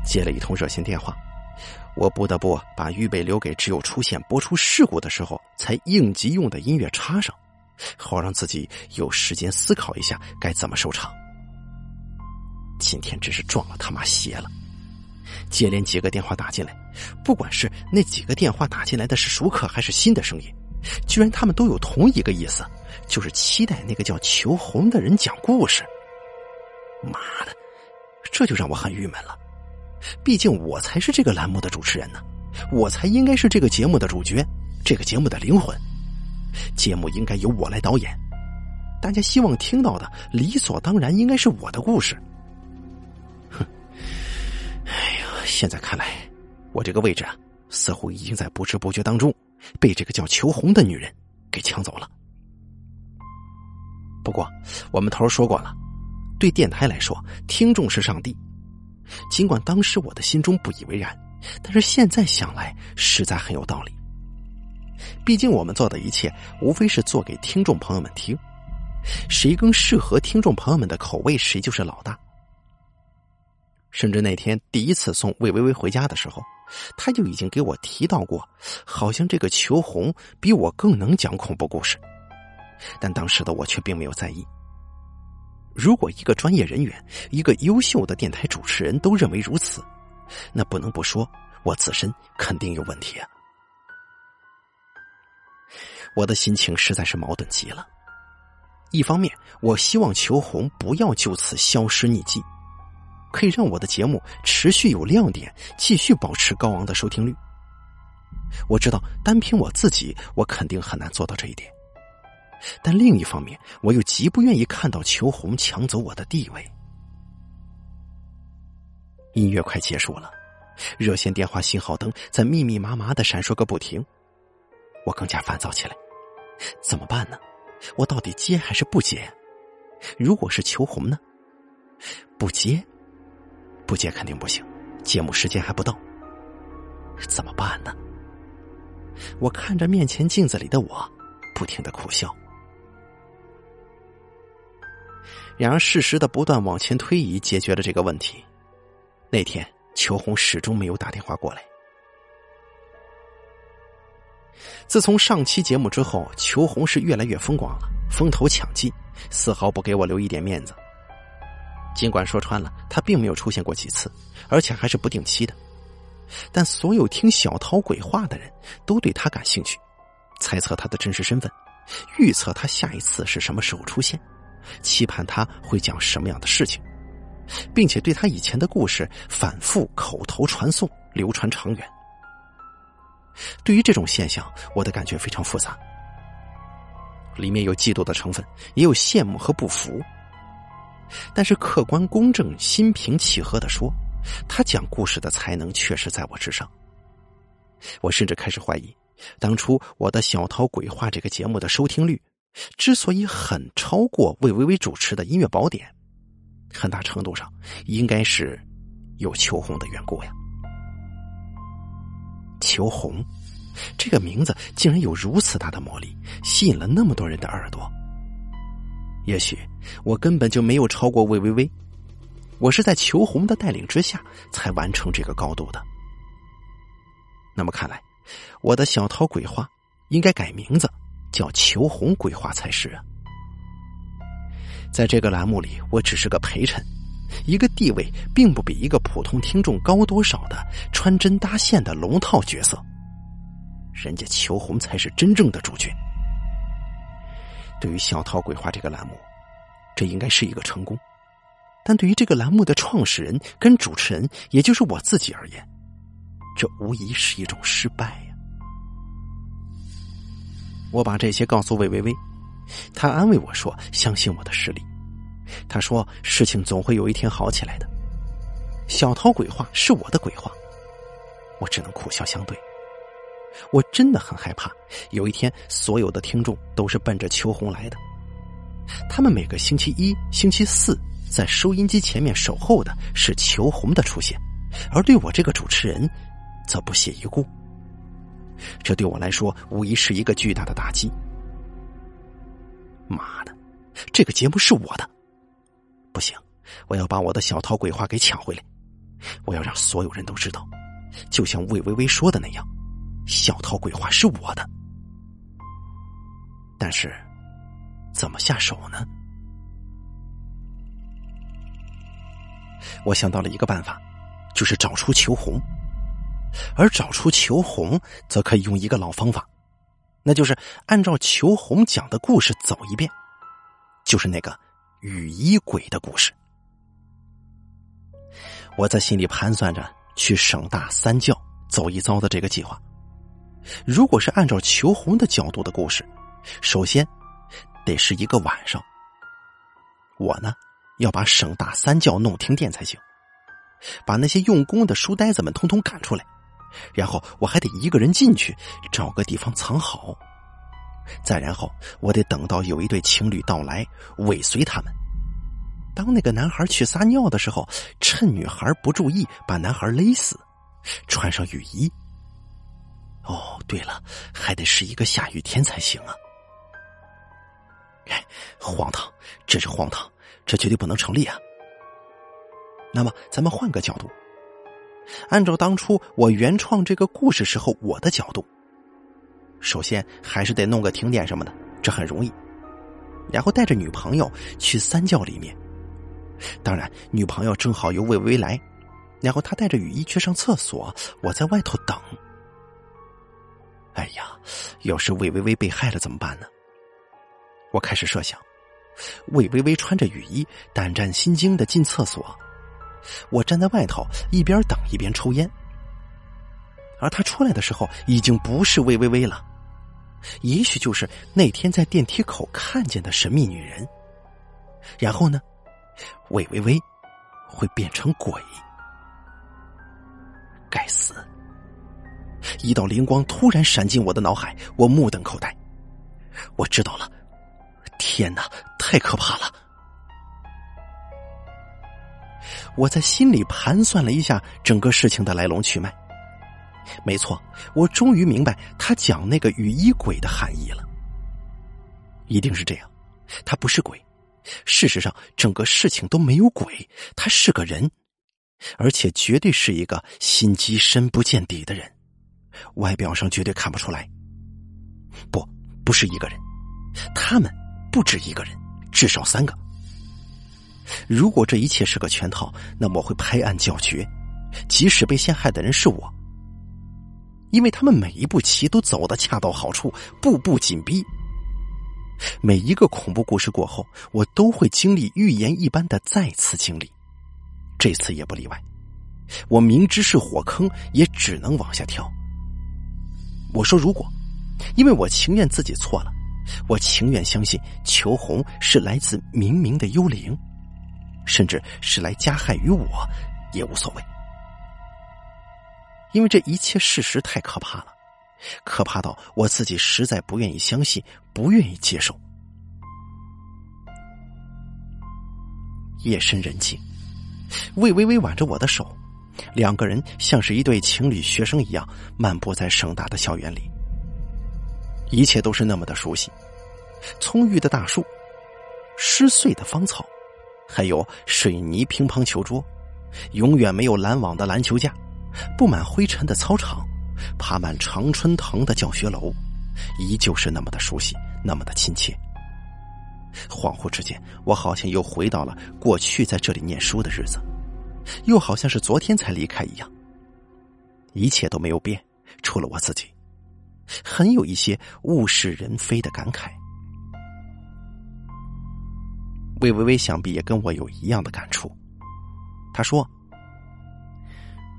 接了一通热线电话，我不得不把预备留给只有出现播出事故的时候才应急用的音乐插上，好让自己有时间思考一下该怎么收场。今天真是撞了他妈邪了！接连几个电话打进来，不管是那几个电话打进来的是熟客还是新的声音，居然他们都有同一个意思。就是期待那个叫裘红的人讲故事。妈的，这就让我很郁闷了。毕竟我才是这个栏目的主持人呢，我才应该是这个节目的主角，这个节目的灵魂。节目应该由我来导演，大家希望听到的理所当然应该是我的故事。哼，哎呀，现在看来，我这个位置啊，似乎已经在不知不觉当中被这个叫裘红的女人给抢走了。不过，我们头说过了，对电台来说，听众是上帝。尽管当时我的心中不以为然，但是现在想来，实在很有道理。毕竟我们做的一切，无非是做给听众朋友们听，谁更适合听众朋友们的口味，谁就是老大。甚至那天第一次送魏微微回家的时候，他就已经给我提到过，好像这个裘红比我更能讲恐怖故事。但当时的我却并没有在意。如果一个专业人员、一个优秀的电台主持人都认为如此，那不能不说我自身肯定有问题啊！我的心情实在是矛盾极了。一方面，我希望裘红不要就此消失匿迹，可以让我的节目持续有亮点，继续保持高昂的收听率。我知道，单凭我自己，我肯定很难做到这一点。但另一方面，我又极不愿意看到裘红抢走我的地位。音乐快结束了，热线电话信号灯在密密麻麻的闪烁个不停，我更加烦躁起来。怎么办呢？我到底接还是不接？如果是裘红呢？不接，不接肯定不行，节目时间还不到，怎么办呢？我看着面前镜子里的我，不停的苦笑。然而，事实的不断往前推移解决了这个问题。那天，裘红始终没有打电话过来。自从上期节目之后，裘红是越来越疯狂了，风头抢尽，丝毫不给我留一点面子。尽管说穿了，他并没有出现过几次，而且还是不定期的。但所有听小涛鬼话的人都对他感兴趣，猜测他的真实身份，预测他下一次是什么时候出现。期盼他会讲什么样的事情，并且对他以前的故事反复口头传颂，流传长远。对于这种现象，我的感觉非常复杂，里面有嫉妒的成分，也有羡慕和不服。但是客观公正、心平气和的说，他讲故事的才能确实在我之上。我甚至开始怀疑，当初我的小涛鬼话这个节目的收听率。之所以很超过魏微微主持的音乐宝典，很大程度上应该是有秋红的缘故呀。秋红这个名字竟然有如此大的魔力，吸引了那么多人的耳朵。也许我根本就没有超过魏微微，我是在秋红的带领之下才完成这个高度的。那么看来，我的小涛鬼话应该改名字。叫求红鬼话才是啊！在这个栏目里，我只是个陪衬，一个地位并不比一个普通听众高多少的穿针搭线的龙套角色。人家求红才是真正的主角。对于小桃鬼话这个栏目，这应该是一个成功；但对于这个栏目的创始人跟主持人，也就是我自己而言，这无疑是一种失败呀。我把这些告诉魏微微，他安慰我说：“相信我的实力。”他说：“事情总会有一天好起来的。”小涛鬼话是我的鬼话，我只能苦笑相对。我真的很害怕，有一天所有的听众都是奔着秋红来的。他们每个星期一、星期四在收音机前面守候的是秋红的出现，而对我这个主持人，则不屑一顾。这对我来说无疑是一个巨大的打击。妈的，这个节目是我的，不行，我要把我的小涛鬼话给抢回来，我要让所有人都知道，就像魏微微说的那样，小涛鬼话是我的。但是，怎么下手呢？我想到了一个办法，就是找出裘红。而找出裘红，则可以用一个老方法，那就是按照裘红讲的故事走一遍，就是那个雨衣鬼的故事。我在心里盘算着去省大三教走一遭的这个计划。如果是按照裘红的角度的故事，首先得是一个晚上，我呢要把省大三教弄停电才行，把那些用功的书呆子们通通赶出来。然后我还得一个人进去，找个地方藏好。再然后，我得等到有一对情侣到来，尾随他们。当那个男孩去撒尿的时候，趁女孩不注意，把男孩勒死，穿上雨衣。哦，对了，还得是一个下雨天才行啊！哎，荒唐，真是荒唐，这绝对不能成立啊！那么，咱们换个角度。按照当初我原创这个故事时候我的角度，首先还是得弄个停电什么的，这很容易。然后带着女朋友去三教里面，当然女朋友正好由魏微来，然后她带着雨衣去上厕所，我在外头等。哎呀，要是魏微微被害了怎么办呢？我开始设想，魏微微穿着雨衣，胆战心惊的进厕所。我站在外头，一边等一边抽烟。而他出来的时候，已经不是魏微微了，也许就是那天在电梯口看见的神秘女人。然后呢，魏微微会变成鬼。该死！一道灵光突然闪进我的脑海，我目瞪口呆。我知道了，天哪，太可怕了！我在心里盘算了一下整个事情的来龙去脉，没错，我终于明白他讲那个雨衣鬼的含义了。一定是这样，他不是鬼。事实上，整个事情都没有鬼，他是个人，而且绝对是一个心机深不见底的人，外表上绝对看不出来。不，不是一个人，他们不止一个人，至少三个。如果这一切是个圈套，那么我会拍案叫绝，即使被陷害的人是我，因为他们每一步棋都走得恰到好处，步步紧逼。每一个恐怖故事过后，我都会经历预言一般的再次经历，这次也不例外。我明知是火坑，也只能往下跳。我说如果，因为我情愿自己错了，我情愿相信裘红是来自冥冥的幽灵，甚至是来加害于我，也无所谓。因为这一切事实太可怕了。可怕到我自己实在不愿意相信，不愿意接受。夜深人静，魏微微挽着我的手，两个人像是一对情侣学生一样漫步在盛大的校园里。一切都是那么的熟悉：葱郁的大树，湿碎的芳草，还有水泥乒乓球桌，永远没有拦网的篮球架，布满灰尘的操场。爬满常春藤的教学楼，依旧是那么的熟悉，那么的亲切。恍惚之间，我好像又回到了过去在这里念书的日子，又好像是昨天才离开一样。一切都没有变，除了我自己，很有一些物是人非的感慨。魏微微想必也跟我有一样的感触。他说：“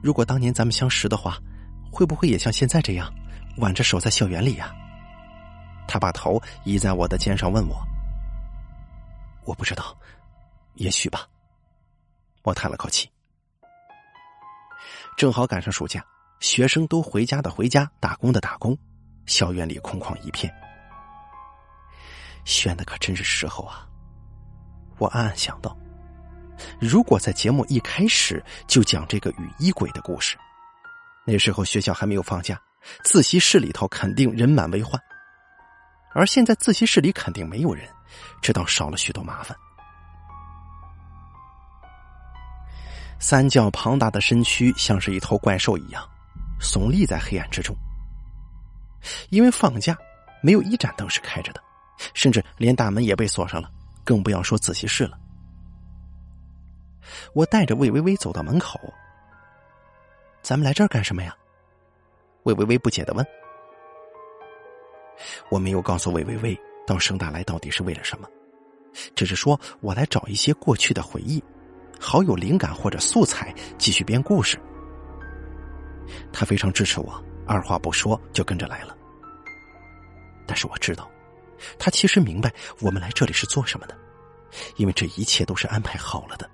如果当年咱们相识的话。”会不会也像现在这样，挽着手在校园里呀？他把头倚在我的肩上问我：“我不知道，也许吧。”我叹了口气。正好赶上暑假，学生都回家的回家，打工的打工，校园里空旷一片。选的可真是时候啊！我暗暗想到，如果在节目一开始就讲这个雨衣鬼的故事。那时候学校还没有放假，自习室里头肯定人满为患，而现在自习室里肯定没有人，知道少了许多麻烦。三教庞大的身躯像是一头怪兽一样，耸立在黑暗之中。因为放假，没有一盏灯是开着的，甚至连大门也被锁上了，更不要说自习室了。我带着魏微微走到门口。咱们来这儿干什么呀？魏微微不解的问。我没有告诉魏微微到盛大来到底是为了什么，只是说我来找一些过去的回忆，好有灵感或者素材继续编故事。他非常支持我，二话不说就跟着来了。但是我知道，他其实明白我们来这里是做什么的，因为这一切都是安排好了的。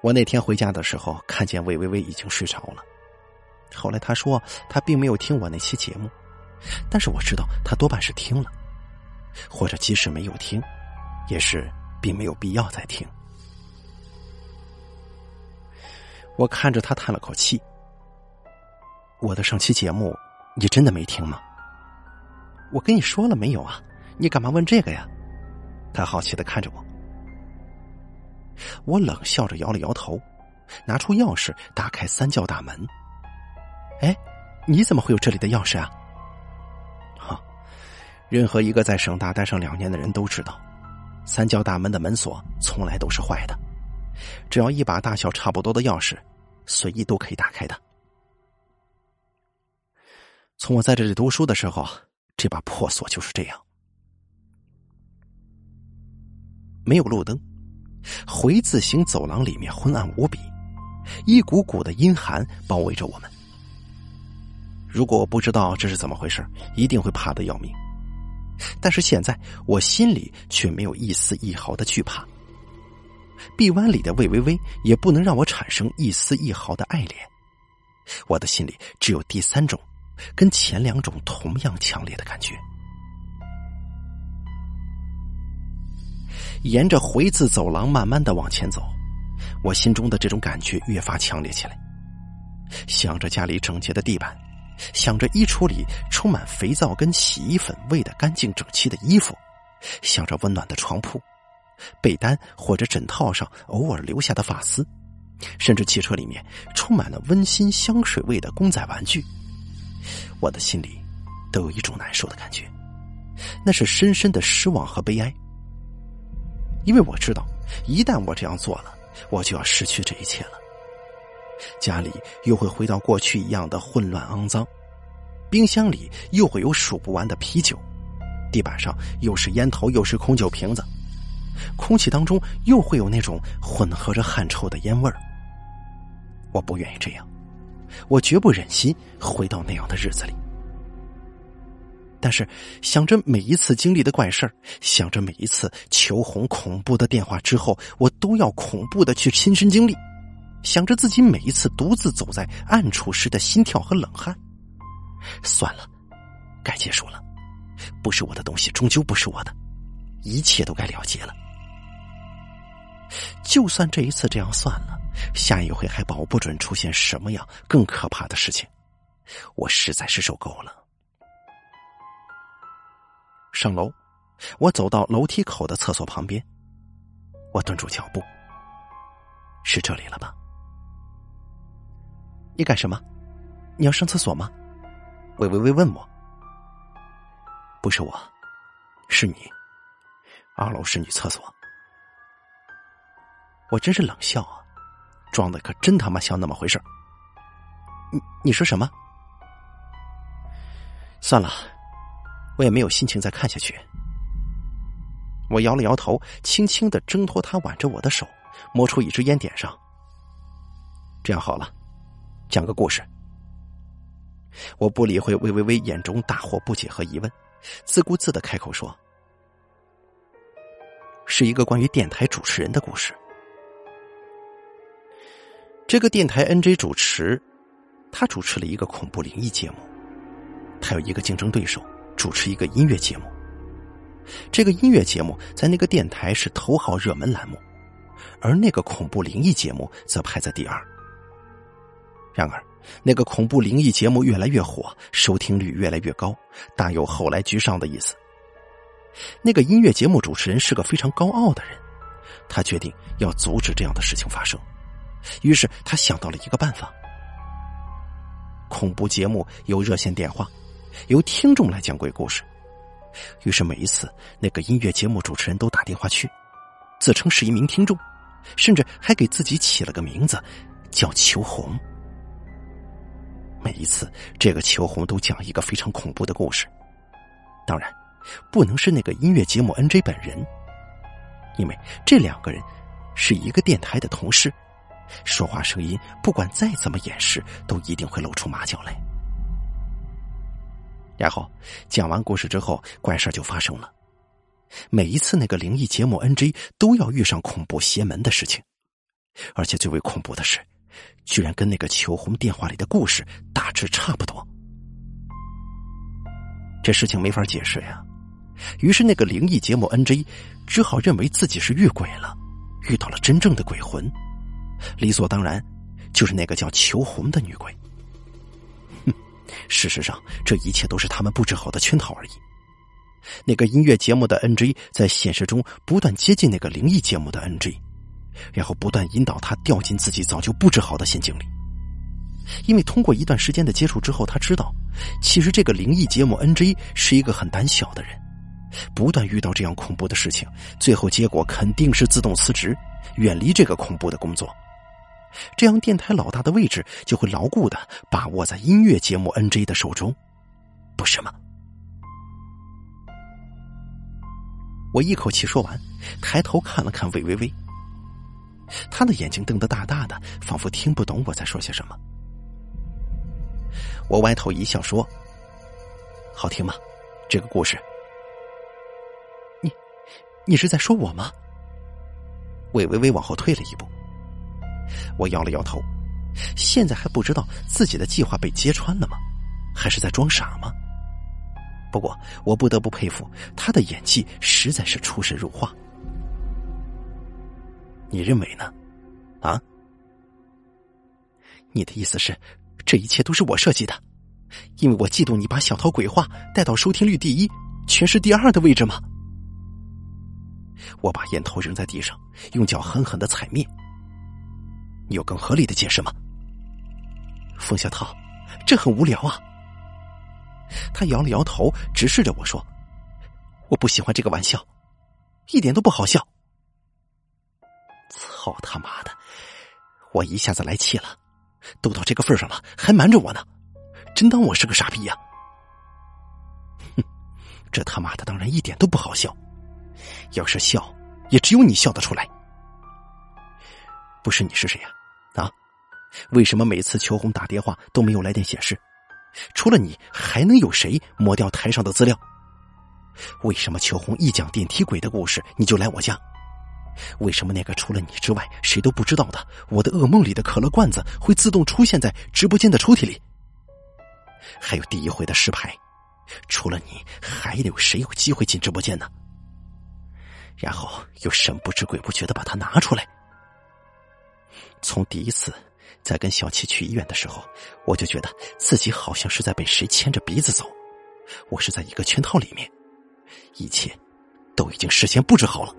我那天回家的时候，看见魏微微已经睡着了。后来她说她并没有听我那期节目，但是我知道她多半是听了，或者即使没有听，也是并没有必要再听。我看着他叹了口气：“我的上期节目你真的没听吗？”我跟你说了没有啊？你干嘛问这个呀？他好奇的看着我。我冷笑着摇了摇头，拿出钥匙打开三教大门。哎，你怎么会有这里的钥匙啊？哈，任何一个在省大待上两年的人都知道，三教大门的门锁从来都是坏的，只要一把大小差不多的钥匙，随意都可以打开的。从我在这里读书的时候，这把破锁就是这样，没有路灯。回字形走廊里面昏暗无比，一股股的阴寒包围着我们。如果我不知道这是怎么回事，一定会怕的要命。但是现在我心里却没有一丝一毫的惧怕。臂弯里的魏微微也不能让我产生一丝一毫的爱恋。我的心里只有第三种，跟前两种同样强烈的感觉。沿着回字走廊慢慢的往前走，我心中的这种感觉越发强烈起来。想着家里整洁的地板，想着衣橱里充满肥皂跟洗衣粉味的干净整齐的衣服，想着温暖的床铺、被单或者枕套上偶尔留下的发丝，甚至汽车里面充满了温馨香水味的公仔玩具，我的心里都有一种难受的感觉，那是深深的失望和悲哀。因为我知道，一旦我这样做了，我就要失去这一切了。家里又会回到过去一样的混乱肮脏，冰箱里又会有数不完的啤酒，地板上又是烟头又是空酒瓶子，空气当中又会有那种混合着汗臭的烟味儿。我不愿意这样，我绝不忍心回到那样的日子里。但是想着每一次经历的怪事，想着每一次求红恐怖的电话之后，我都要恐怖的去亲身经历。想着自己每一次独自走在暗处时的心跳和冷汗，算了，该结束了。不是我的东西，终究不是我的，一切都该了结了。就算这一次这样算了，下一回还保不准出现什么样更可怕的事情。我实在是受够了。上楼，我走到楼梯口的厕所旁边，我顿住脚步。是这里了吧？你干什么？你要上厕所吗？魏微微问我。不是我，是你。二楼是女厕所。我真是冷笑啊，装的可真他妈像那么回事你你说什么？算了，我也没有心情再看下去。我摇了摇头，轻轻的挣脱他挽着我的手，摸出一支烟点上。这样好了。讲个故事，我不理会魏微微眼中大惑不解和疑问，自顾自的开口说：“是一个关于电台主持人的故事。这个电台 NJ 主持，他主持了一个恐怖灵异节目，他有一个竞争对手主持一个音乐节目。这个音乐节目在那个电台是头号热门栏目，而那个恐怖灵异节目则排在第二。”然而，那个恐怖灵异节目越来越火，收听率越来越高，大有后来居上的意思。那个音乐节目主持人是个非常高傲的人，他决定要阻止这样的事情发生。于是，他想到了一个办法：恐怖节目有热线电话，由听众来讲鬼故事。于是，每一次那个音乐节目主持人都打电话去，自称是一名听众，甚至还给自己起了个名字，叫秋红。每一次，这个秋红都讲一个非常恐怖的故事。当然，不能是那个音乐节目 NJ 本人，因为这两个人是一个电台的同事，说话声音不管再怎么掩饰，都一定会露出马脚来。然后讲完故事之后，怪事就发生了。每一次那个灵异节目 NJ 都要遇上恐怖邪门的事情，而且最为恐怖的是。居然跟那个求红电话里的故事大致差不多，这事情没法解释呀。于是那个灵异节目 NJ 只好认为自己是遇鬼了，遇到了真正的鬼魂，理所当然就是那个叫裘红的女鬼。哼，事实上这一切都是他们布置好的圈套而已。那个音乐节目的 N G 在现实中不断接近那个灵异节目的 N G，。然后不断引导他掉进自己早就布置好的陷阱里，因为通过一段时间的接触之后，他知道，其实这个灵异节目 N G 是一个很胆小的人，不断遇到这样恐怖的事情，最后结果肯定是自动辞职，远离这个恐怖的工作，这样电台老大的位置就会牢固的把握在音乐节目 NJ 的手中，不是吗？我一口气说完，抬头看了看魏微微。他的眼睛瞪得大大的，仿佛听不懂我在说些什么。我歪头一笑说：“好听吗？这个故事？你，你是在说我吗？”魏微微往后退了一步。我摇了摇头，现在还不知道自己的计划被揭穿了吗？还是在装傻吗？不过我不得不佩服他的演技，实在是出神入化。你认为呢？啊？你的意思是这一切都是我设计的，因为我嫉妒你把小桃鬼话带到收听率第一、全市第二的位置吗？我把烟头扔在地上，用脚狠狠的踩灭。有更合理的解释吗？冯小涛，这很无聊啊。他摇了摇头，直视着我说：“我不喜欢这个玩笑，一点都不好笑。”操他妈的！我一下子来气了，都到这个份上了，还瞒着我呢，真当我是个傻逼呀？哼，这他妈的当然一点都不好笑，要是笑，也只有你笑得出来。不是你是谁呀？为什么每次秋红打电话都没有来电显示？除了你，还能有谁抹掉台上的资料？为什么秋红一讲电梯鬼的故事，你就来我家？为什么那个除了你之外谁都不知道的我的噩梦里的可乐罐子会自动出现在直播间的抽屉里？还有第一回的石牌，除了你，还有谁有机会进直播间呢？然后又神不知鬼不觉的把它拿出来。从第一次在跟小七去医院的时候，我就觉得自己好像是在被谁牵着鼻子走，我是在一个圈套里面，一切都已经事先布置好了。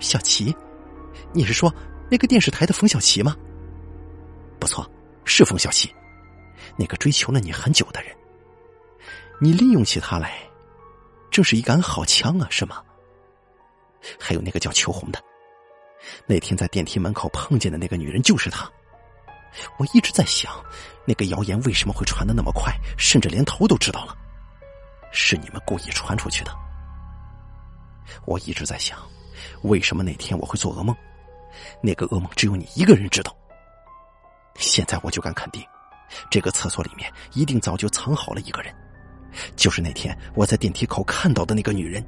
小琪，你是说那个电视台的冯小琪吗？不错，是冯小琪，那个追求了你很久的人。你利用起他来，正是一杆好枪啊，是吗？还有那个叫秋红的，那天在电梯门口碰见的那个女人就是她。我一直在想，那个谣言为什么会传的那么快，甚至连头都知道了？是你们故意传出去的。我一直在想。为什么那天我会做噩梦？那个噩梦只有你一个人知道。现在我就敢肯定，这个厕所里面一定早就藏好了一个人，就是那天我在电梯口看到的那个女人。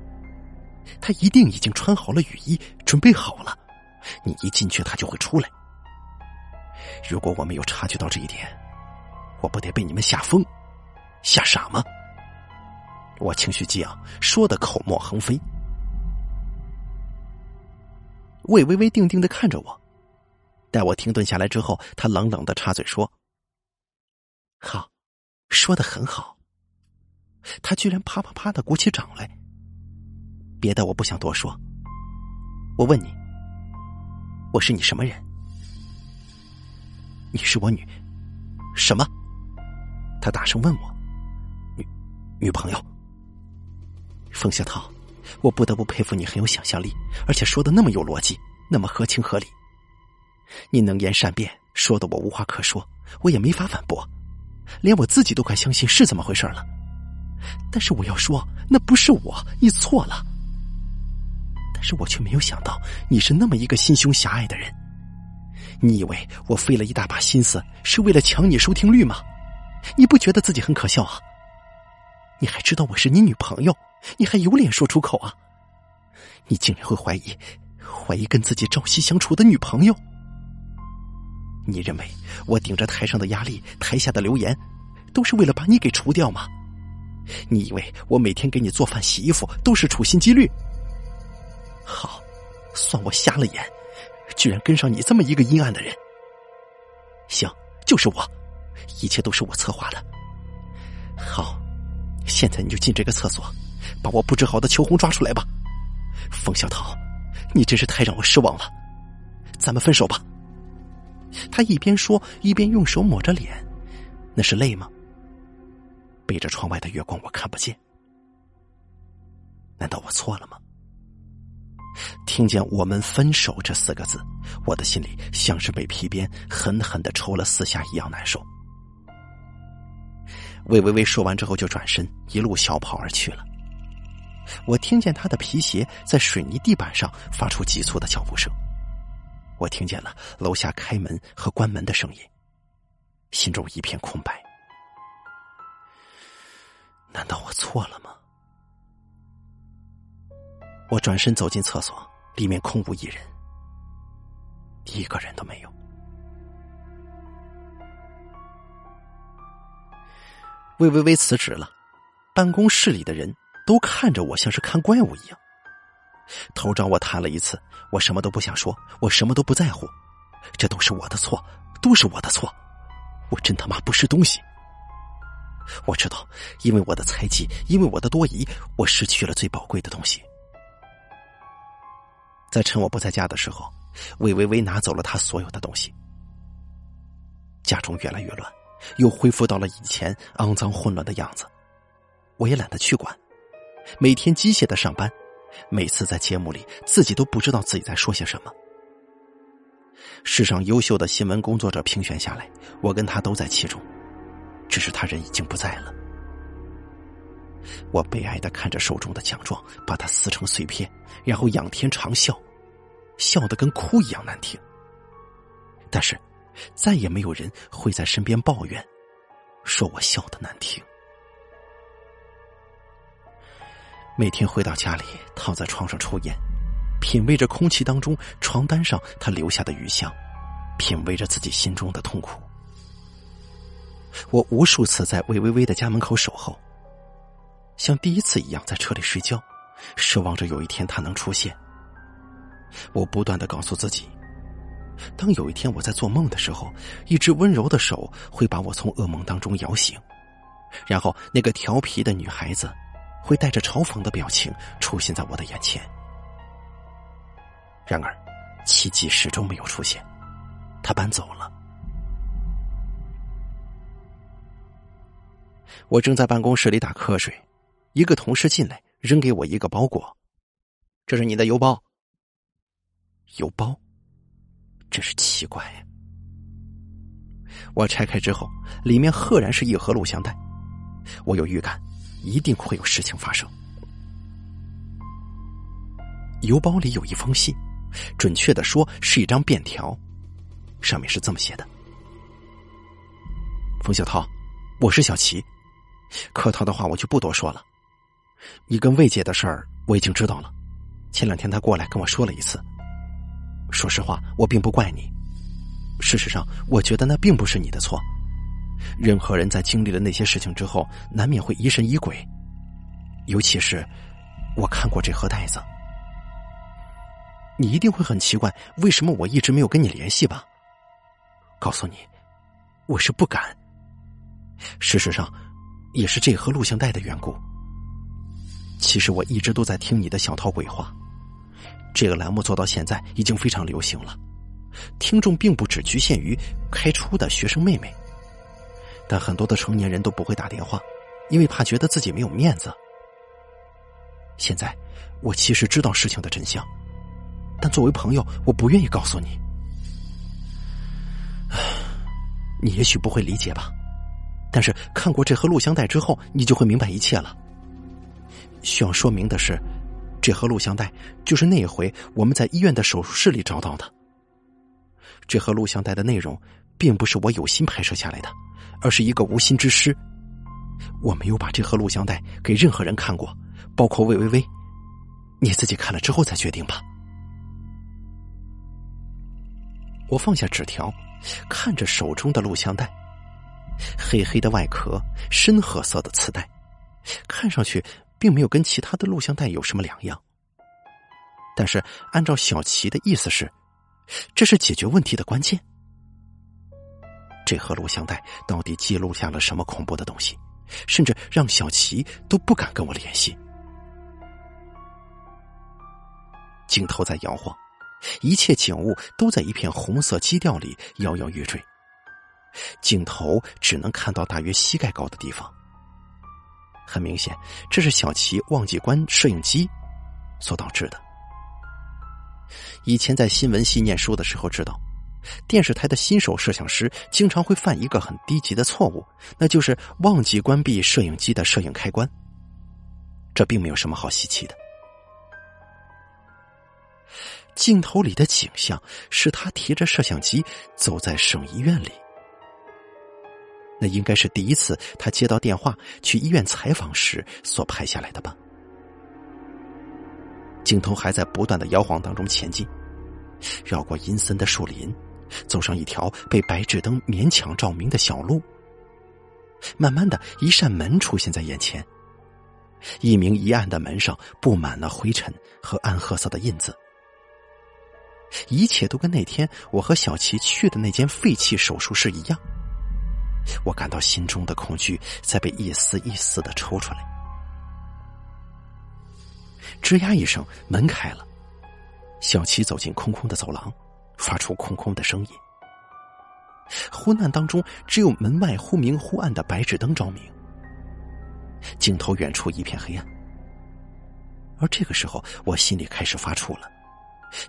她一定已经穿好了雨衣，准备好了。你一进去，他就会出来。如果我没有察觉到这一点，我不得被你们吓疯、吓傻吗？我情绪激昂，说的口沫横飞。魏微微定定的看着我，待我停顿下来之后，他冷冷的插嘴说：“好，说的很好。”他居然啪啪啪的鼓起掌来。别的我不想多说。我问你，我是你什么人？你是我女什么？他大声问我，女女朋友。冯小涛。我不得不佩服你很有想象力，而且说的那么有逻辑，那么合情合理。你能言善辩，说的我无话可说，我也没法反驳，连我自己都快相信是怎么回事了。但是我要说，那不是我，你错了。但是我却没有想到你是那么一个心胸狭隘的人。你以为我费了一大把心思是为了抢你收听率吗？你不觉得自己很可笑啊？你还知道我是你女朋友？你还有脸说出口啊？你竟然会怀疑，怀疑跟自己朝夕相处的女朋友？你认为我顶着台上的压力，台下的留言，都是为了把你给除掉吗？你以为我每天给你做饭、洗衣服都是处心积虑？好，算我瞎了眼，居然跟上你这么一个阴暗的人。行，就是我，一切都是我策划的。好，现在你就进这个厕所。把我布置好的秋红抓出来吧，冯小桃，你真是太让我失望了，咱们分手吧。他一边说一边用手抹着脸，那是泪吗？背着窗外的月光，我看不见。难道我错了吗？听见“我们分手”这四个字，我的心里像是被皮鞭狠狠的抽了四下一样难受。魏微微说完之后就转身一路小跑而去了。我听见他的皮鞋在水泥地板上发出急促的脚步声，我听见了楼下开门和关门的声音，心中一片空白。难道我错了吗？我转身走进厕所，里面空无一人，一个人都没有。魏微微辞职了，办公室里的人。都看着我，像是看怪物一样。头找我谈了一次，我什么都不想说，我什么都不在乎，这都是我的错，都是我的错，我真他妈不是东西！我知道，因为我的猜忌，因为我的多疑，我失去了最宝贵的东西。在趁我不在家的时候，魏微微拿走了他所有的东西。家中越来越乱，又恢复到了以前肮脏混乱的样子。我也懒得去管，每天机械的上班，每次在节目里，自己都不知道自己在说些什么。世上优秀的新闻工作者评选下来，我跟他都在其中，只是他人已经不在了。我悲哀的看着手中的奖状，把它撕成碎片，然后仰天长啸，笑得跟哭一样难听。但是，再也没有人会在身边抱怨，说我笑的难听。每天回到家里，躺在床上抽烟。品味着空气当中床单上他留下的余香，品味着自己心中的痛苦。我无数次在魏微微的家门口守候，像第一次一样在车里睡觉，奢望着有一天他能出现。我不断的告诉自己，当有一天我在做梦的时候，一只温柔的手会把我从噩梦当中摇醒，然后那个调皮的女孩子会带着嘲讽的表情出现在我的眼前。然而，奇迹始终没有出现。他搬走了。我正在办公室里打瞌睡，一个同事进来，扔给我一个包裹：“这是你的邮包。”邮包，真是奇怪呀！我拆开之后，里面赫然是一盒录像带。我有预感，一定会有事情发生。邮包里有一封信。准确的说，是一张便条，上面是这么写的：“冯小涛，我是小齐，客套的话我就不多说了。你跟魏姐的事儿我已经知道了，前两天她过来跟我说了一次。说实话，我并不怪你。事实上，我觉得那并不是你的错。任何人在经历了那些事情之后，难免会疑神疑鬼，尤其是我看过这盒袋子。”你一定会很奇怪，为什么我一直没有跟你联系吧？告诉你，我是不敢。事实上，也是这盒录像带的缘故。其实我一直都在听你的小套鬼话。这个栏目做到现在已经非常流行了，听众并不只局限于开初的学生妹妹，但很多的成年人都不会打电话，因为怕觉得自己没有面子。现在，我其实知道事情的真相。但作为朋友，我不愿意告诉你。你也许不会理解吧，但是看过这盒录像带之后，你就会明白一切了。需要说明的是，这盒录像带就是那一回我们在医院的手术室里找到的。这盒录像带的内容并不是我有心拍摄下来的，而是一个无心之失。我没有把这盒录像带给任何人看过，包括魏微微。你自己看了之后再决定吧。我放下纸条，看着手中的录像带，黑黑的外壳，深褐色的磁带，看上去并没有跟其他的录像带有什么两样。但是按照小齐的意思是，这是解决问题的关键。这盒录像带到底记录下了什么恐怖的东西，甚至让小齐都不敢跟我联系。镜头在摇晃。一切景物都在一片红色基调里摇摇欲坠，镜头只能看到大约膝盖高的地方。很明显，这是小齐忘记关摄影机所导致的。以前在新闻系念书的时候知道，电视台的新手摄像师经常会犯一个很低级的错误，那就是忘记关闭摄影机的摄影开关。这并没有什么好稀奇的。镜头里的景象是他提着摄像机走在省医院里，那应该是第一次他接到电话去医院采访时所拍下来的吧。镜头还在不断的摇晃当中前进，绕过阴森的树林，走上一条被白炽灯勉强照明的小路。慢慢的一扇门出现在眼前，一明一暗的门上布满了灰尘和暗褐色的印子。一切都跟那天我和小齐去的那间废弃手术室一样，我感到心中的恐惧在被一丝一丝的抽出来。吱呀一声，门开了，小七走进空空的走廊，发出空空的声音。昏暗当中，只有门外忽明忽暗的白炽灯照明。镜头远处一片黑暗，而这个时候，我心里开始发怵了。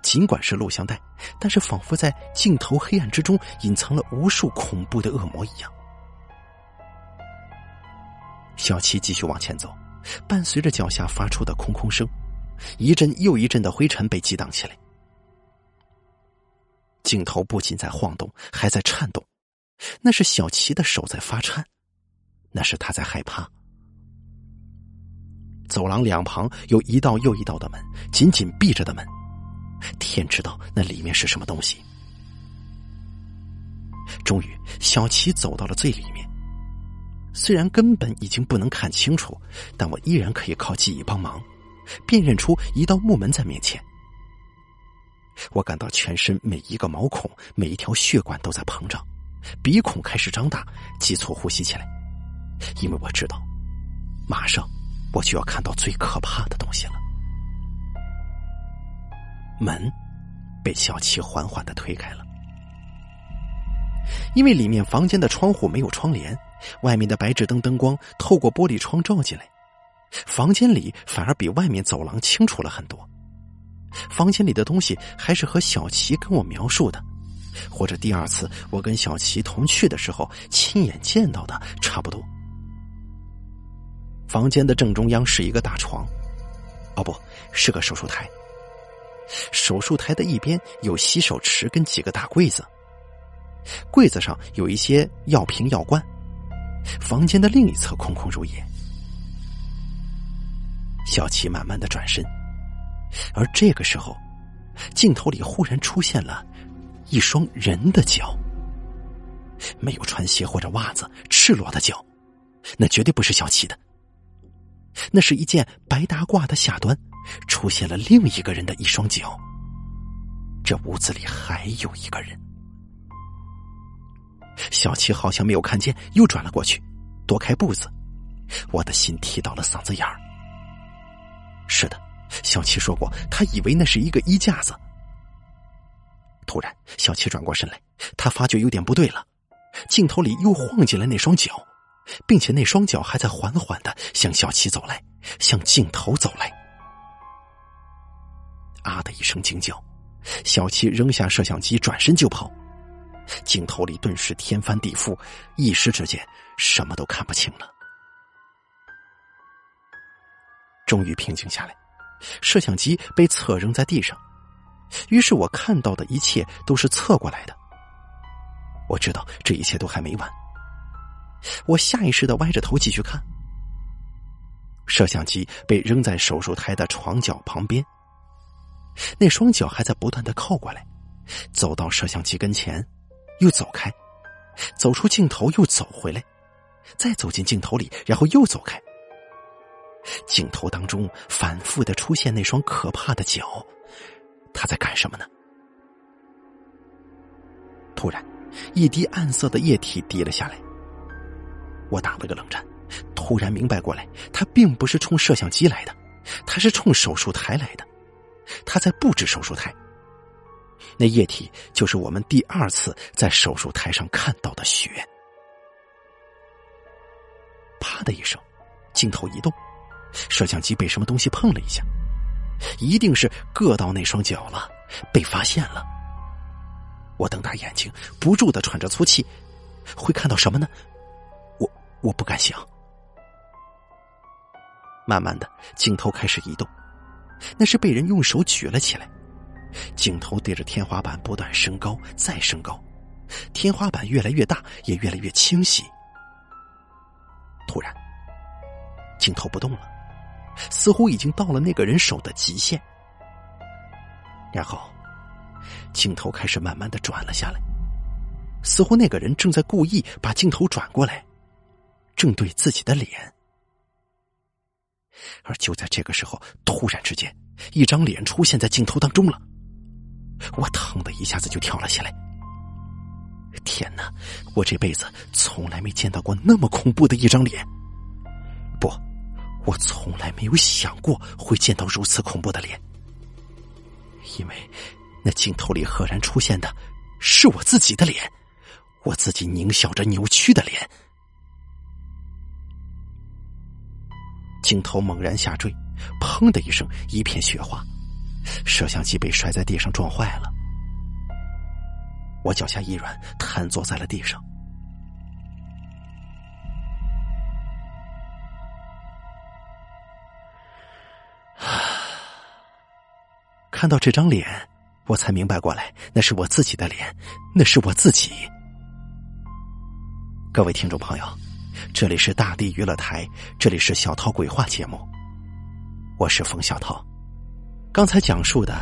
尽管是录像带，但是仿佛在镜头黑暗之中隐藏了无数恐怖的恶魔一样。小七继续往前走，伴随着脚下发出的空空声，一阵又一阵的灰尘被激荡起来。镜头不仅在晃动，还在颤动，那是小琪的手在发颤，那是他在害怕。走廊两旁有一道又一道的门，紧紧闭着的门，天知道那里面是什么东西。终于，小琪走到了最里面。虽然根本已经不能看清楚，但我依然可以靠记忆帮忙，辨认出一道木门在面前。我感到全身每一个毛孔、每一条血管都在膨胀，鼻孔开始张大，急促呼吸起来，因为我知道，马上我就要看到最可怕的东西了。门被小七缓缓的推开了，因为里面房间的窗户没有窗帘。外面的白炽灯灯光透过玻璃窗照进来，房间里反而比外面走廊清楚了很多。房间里的东西还是和小琪跟我描述的，或者第二次我跟小琪同去的时候亲眼见到的差不多。房间的正中央是一个大床，哦，不是个手术台。手术台的一边有洗手池跟几个大柜子，柜子上有一些药瓶药罐。房间的另一侧空空如也。小琪慢慢的转身，而这个时候，镜头里忽然出现了一双人的脚，没有穿鞋或者袜子，赤裸的脚，那绝对不是小琪的。那是一件白大褂的下端，出现了另一个人的一双脚。这屋子里还有一个人。小七好像没有看见，又转了过去，躲开步子。我的心提到了嗓子眼儿。是的，小七说过，他以为那是一个衣架子。突然，小七转过身来，他发觉有点不对了，镜头里又晃进了那双脚，并且那双脚还在缓缓的向小七走来，向镜头走来。啊的一声惊叫，小七扔下摄像机，转身就跑。镜头里顿时天翻地覆，一时之间什么都看不清了。终于平静下来，摄像机被侧扔在地上，于是我看到的一切都是侧过来的。我知道这一切都还没完，我下意识的歪着头继续看。摄像机被扔在手术台的床角旁边，那双脚还在不断的靠过来，走到摄像机跟前。又走开，走出镜头，又走回来，再走进镜头里，然后又走开。镜头当中反复的出现那双可怕的脚，他在干什么呢？突然，一滴暗色的液体滴了下来，我打了个冷战，突然明白过来，他并不是冲摄像机来的，他是冲手术台来的，他在布置手术台。那液体就是我们第二次在手术台上看到的血。啪的一声，镜头一动，摄像机被什么东西碰了一下，一定是硌到那双脚了，被发现了。我瞪大眼睛，不住的喘着粗气，会看到什么呢？我我不敢想。慢慢的，镜头开始移动，那是被人用手举了起来。镜头对着天花板不断升高，再升高，天花板越来越大，也越来越清晰。突然，镜头不动了，似乎已经到了那个人手的极限。然后，镜头开始慢慢的转了下来，似乎那个人正在故意把镜头转过来，正对自己的脸。而就在这个时候，突然之间，一张脸出现在镜头当中了。我疼的一下子就跳了起来。天哪！我这辈子从来没见到过那么恐怖的一张脸。不，我从来没有想过会见到如此恐怖的脸，因为那镜头里赫然出现的是我自己的脸，我自己狞笑着扭曲的脸。镜头猛然下坠，砰的一声，一片雪花，摄像机被摔在地上撞坏了。我脚下一软，瘫坐在了地上。看到这张脸，我才明白过来，那是我自己的脸，那是我自己。各位听众朋友，这里是大地娱乐台，这里是小涛鬼话节目，我是冯小涛。刚才讲述的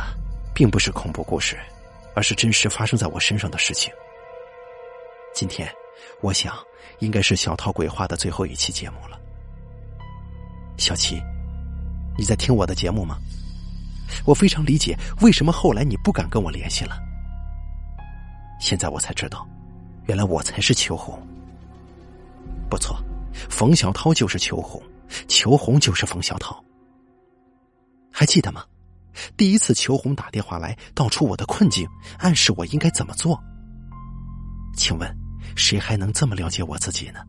并不是恐怖故事。而是真实发生在我身上的事情。今天，我想应该是小涛鬼话的最后一期节目了。小七，你在听我的节目吗？我非常理解为什么后来你不敢跟我联系了。现在我才知道，原来我才是秋红。不错，冯小涛就是秋红，秋红就是冯小涛。还记得吗？第一次，秋红打电话来道出我的困境，暗示我应该怎么做。请问，谁还能这么了解我自己呢？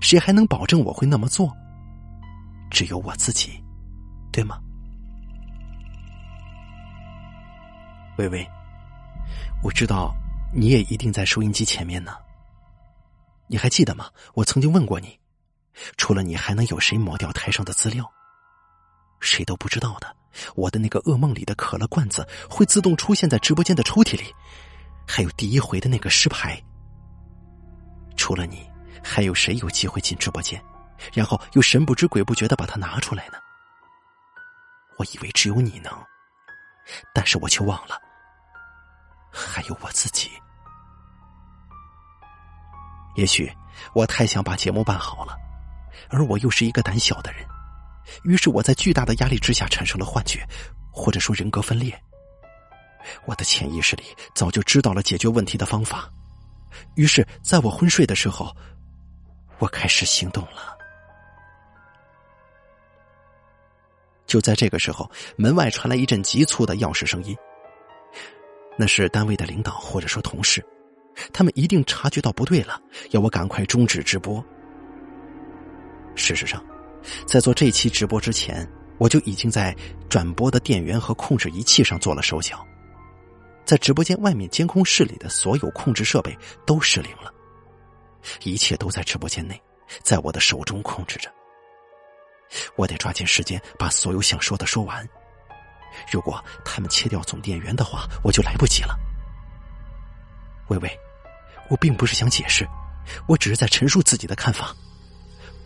谁还能保证我会那么做？只有我自己，对吗？微微，我知道你也一定在收音机前面呢。你还记得吗？我曾经问过你，除了你，还能有谁抹掉台上的资料？谁都不知道的。我的那个噩梦里的可乐罐子会自动出现在直播间的抽屉里，还有第一回的那个尸牌。除了你，还有谁有机会进直播间，然后又神不知鬼不觉的把它拿出来呢？我以为只有你能，但是我却忘了，还有我自己。也许我太想把节目办好了，而我又是一个胆小的人。于是我在巨大的压力之下产生了幻觉，或者说人格分裂。我的潜意识里早就知道了解决问题的方法，于是在我昏睡的时候，我开始行动了。就在这个时候，门外传来一阵急促的钥匙声音。那是单位的领导或者说同事，他们一定察觉到不对了，要我赶快终止直播。事实上。在做这期直播之前，我就已经在转播的电源和控制仪器上做了手脚，在直播间外面监控室里的所有控制设备都失灵了，一切都在直播间内，在我的手中控制着。我得抓紧时间把所有想说的说完，如果他们切掉总电源的话，我就来不及了。微微，我并不是想解释，我只是在陈述自己的看法。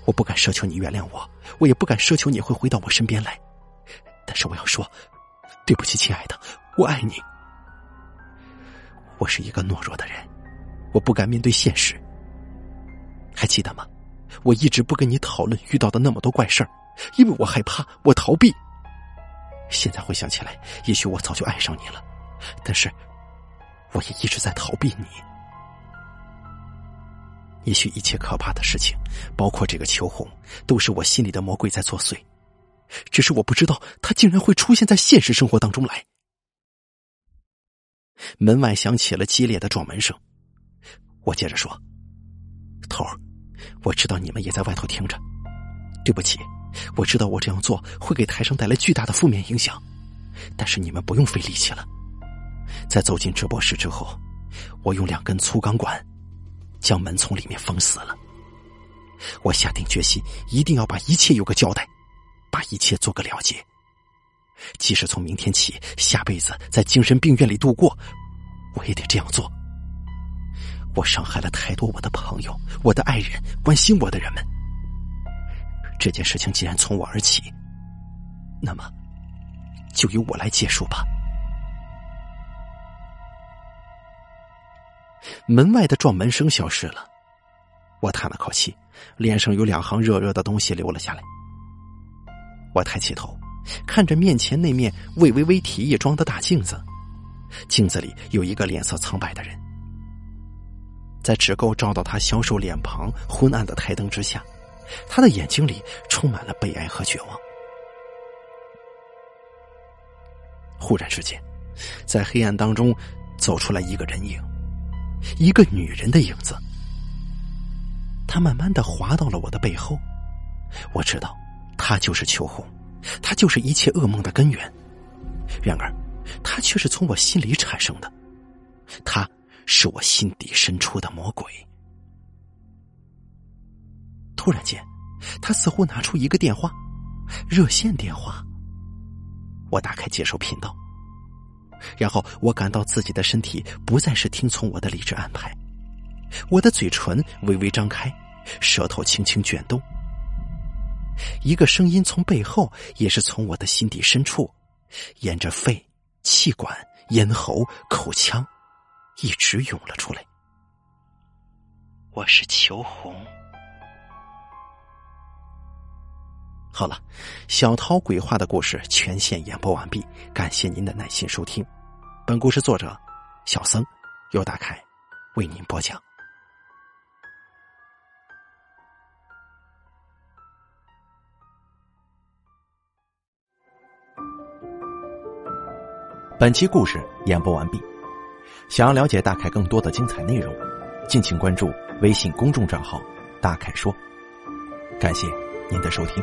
我不敢奢求你原谅我，我也不敢奢求你会回到我身边来。但是我要说，对不起，亲爱的，我爱你。我是一个懦弱的人，我不敢面对现实。还记得吗？我一直不跟你讨论遇到的那么多怪事儿，因为我害怕，我逃避。现在回想起来，也许我早就爱上你了，但是我也一直在逃避你。也许一切可怕的事情，包括这个秋红，都是我心里的魔鬼在作祟。只是我不知道，他竟然会出现在现实生活当中来。门外响起了激烈的撞门声。我接着说：“头儿，我知道你们也在外头听着。对不起，我知道我这样做会给台上带来巨大的负面影响，但是你们不用费力气了。在走进直播室之后，我用两根粗钢管。”将门从里面封死了。我下定决心，一定要把一切有个交代，把一切做个了结。即使从明天起，下辈子在精神病院里度过，我也得这样做。我伤害了太多我的朋友、我的爱人、关心我的人们。这件事情既然从我而起，那么就由我来结束吧。门外的撞门声消失了，我叹了口气，脸上有两行热热的东西流了下来。我抬起头，看着面前那面魏微微提议装的大镜子，镜子里有一个脸色苍白的人。在只够照到他消瘦脸庞昏暗的台灯之下，他的眼睛里充满了悲哀和绝望。忽然之间，在黑暗当中走出来一个人影，一个女人的影子。她慢慢的滑到了我的背后，我知道，她就是秋红，她就是一切噩梦的根源。然而，她却是从我心里产生的，她是我心底深处的魔鬼。突然间，他似乎拿出一个电话，热线电话。我打开接收频道，然后我感到自己的身体不再是听从我的理智安排，我的嘴唇微微张开，舌头轻轻卷动。一个声音从背后，也是从我的心底深处，沿着肺、气管、咽喉、口腔，一直涌了出来。我是秋红。好了，小涛鬼话的故事全线演播完毕，感谢您的耐心收听。本故事作者小僧由大凯为您播讲。本期故事演播完毕，想要了解大凯更多的精彩内容，敬请关注微信公众账号“大凯说”。感谢您的收听。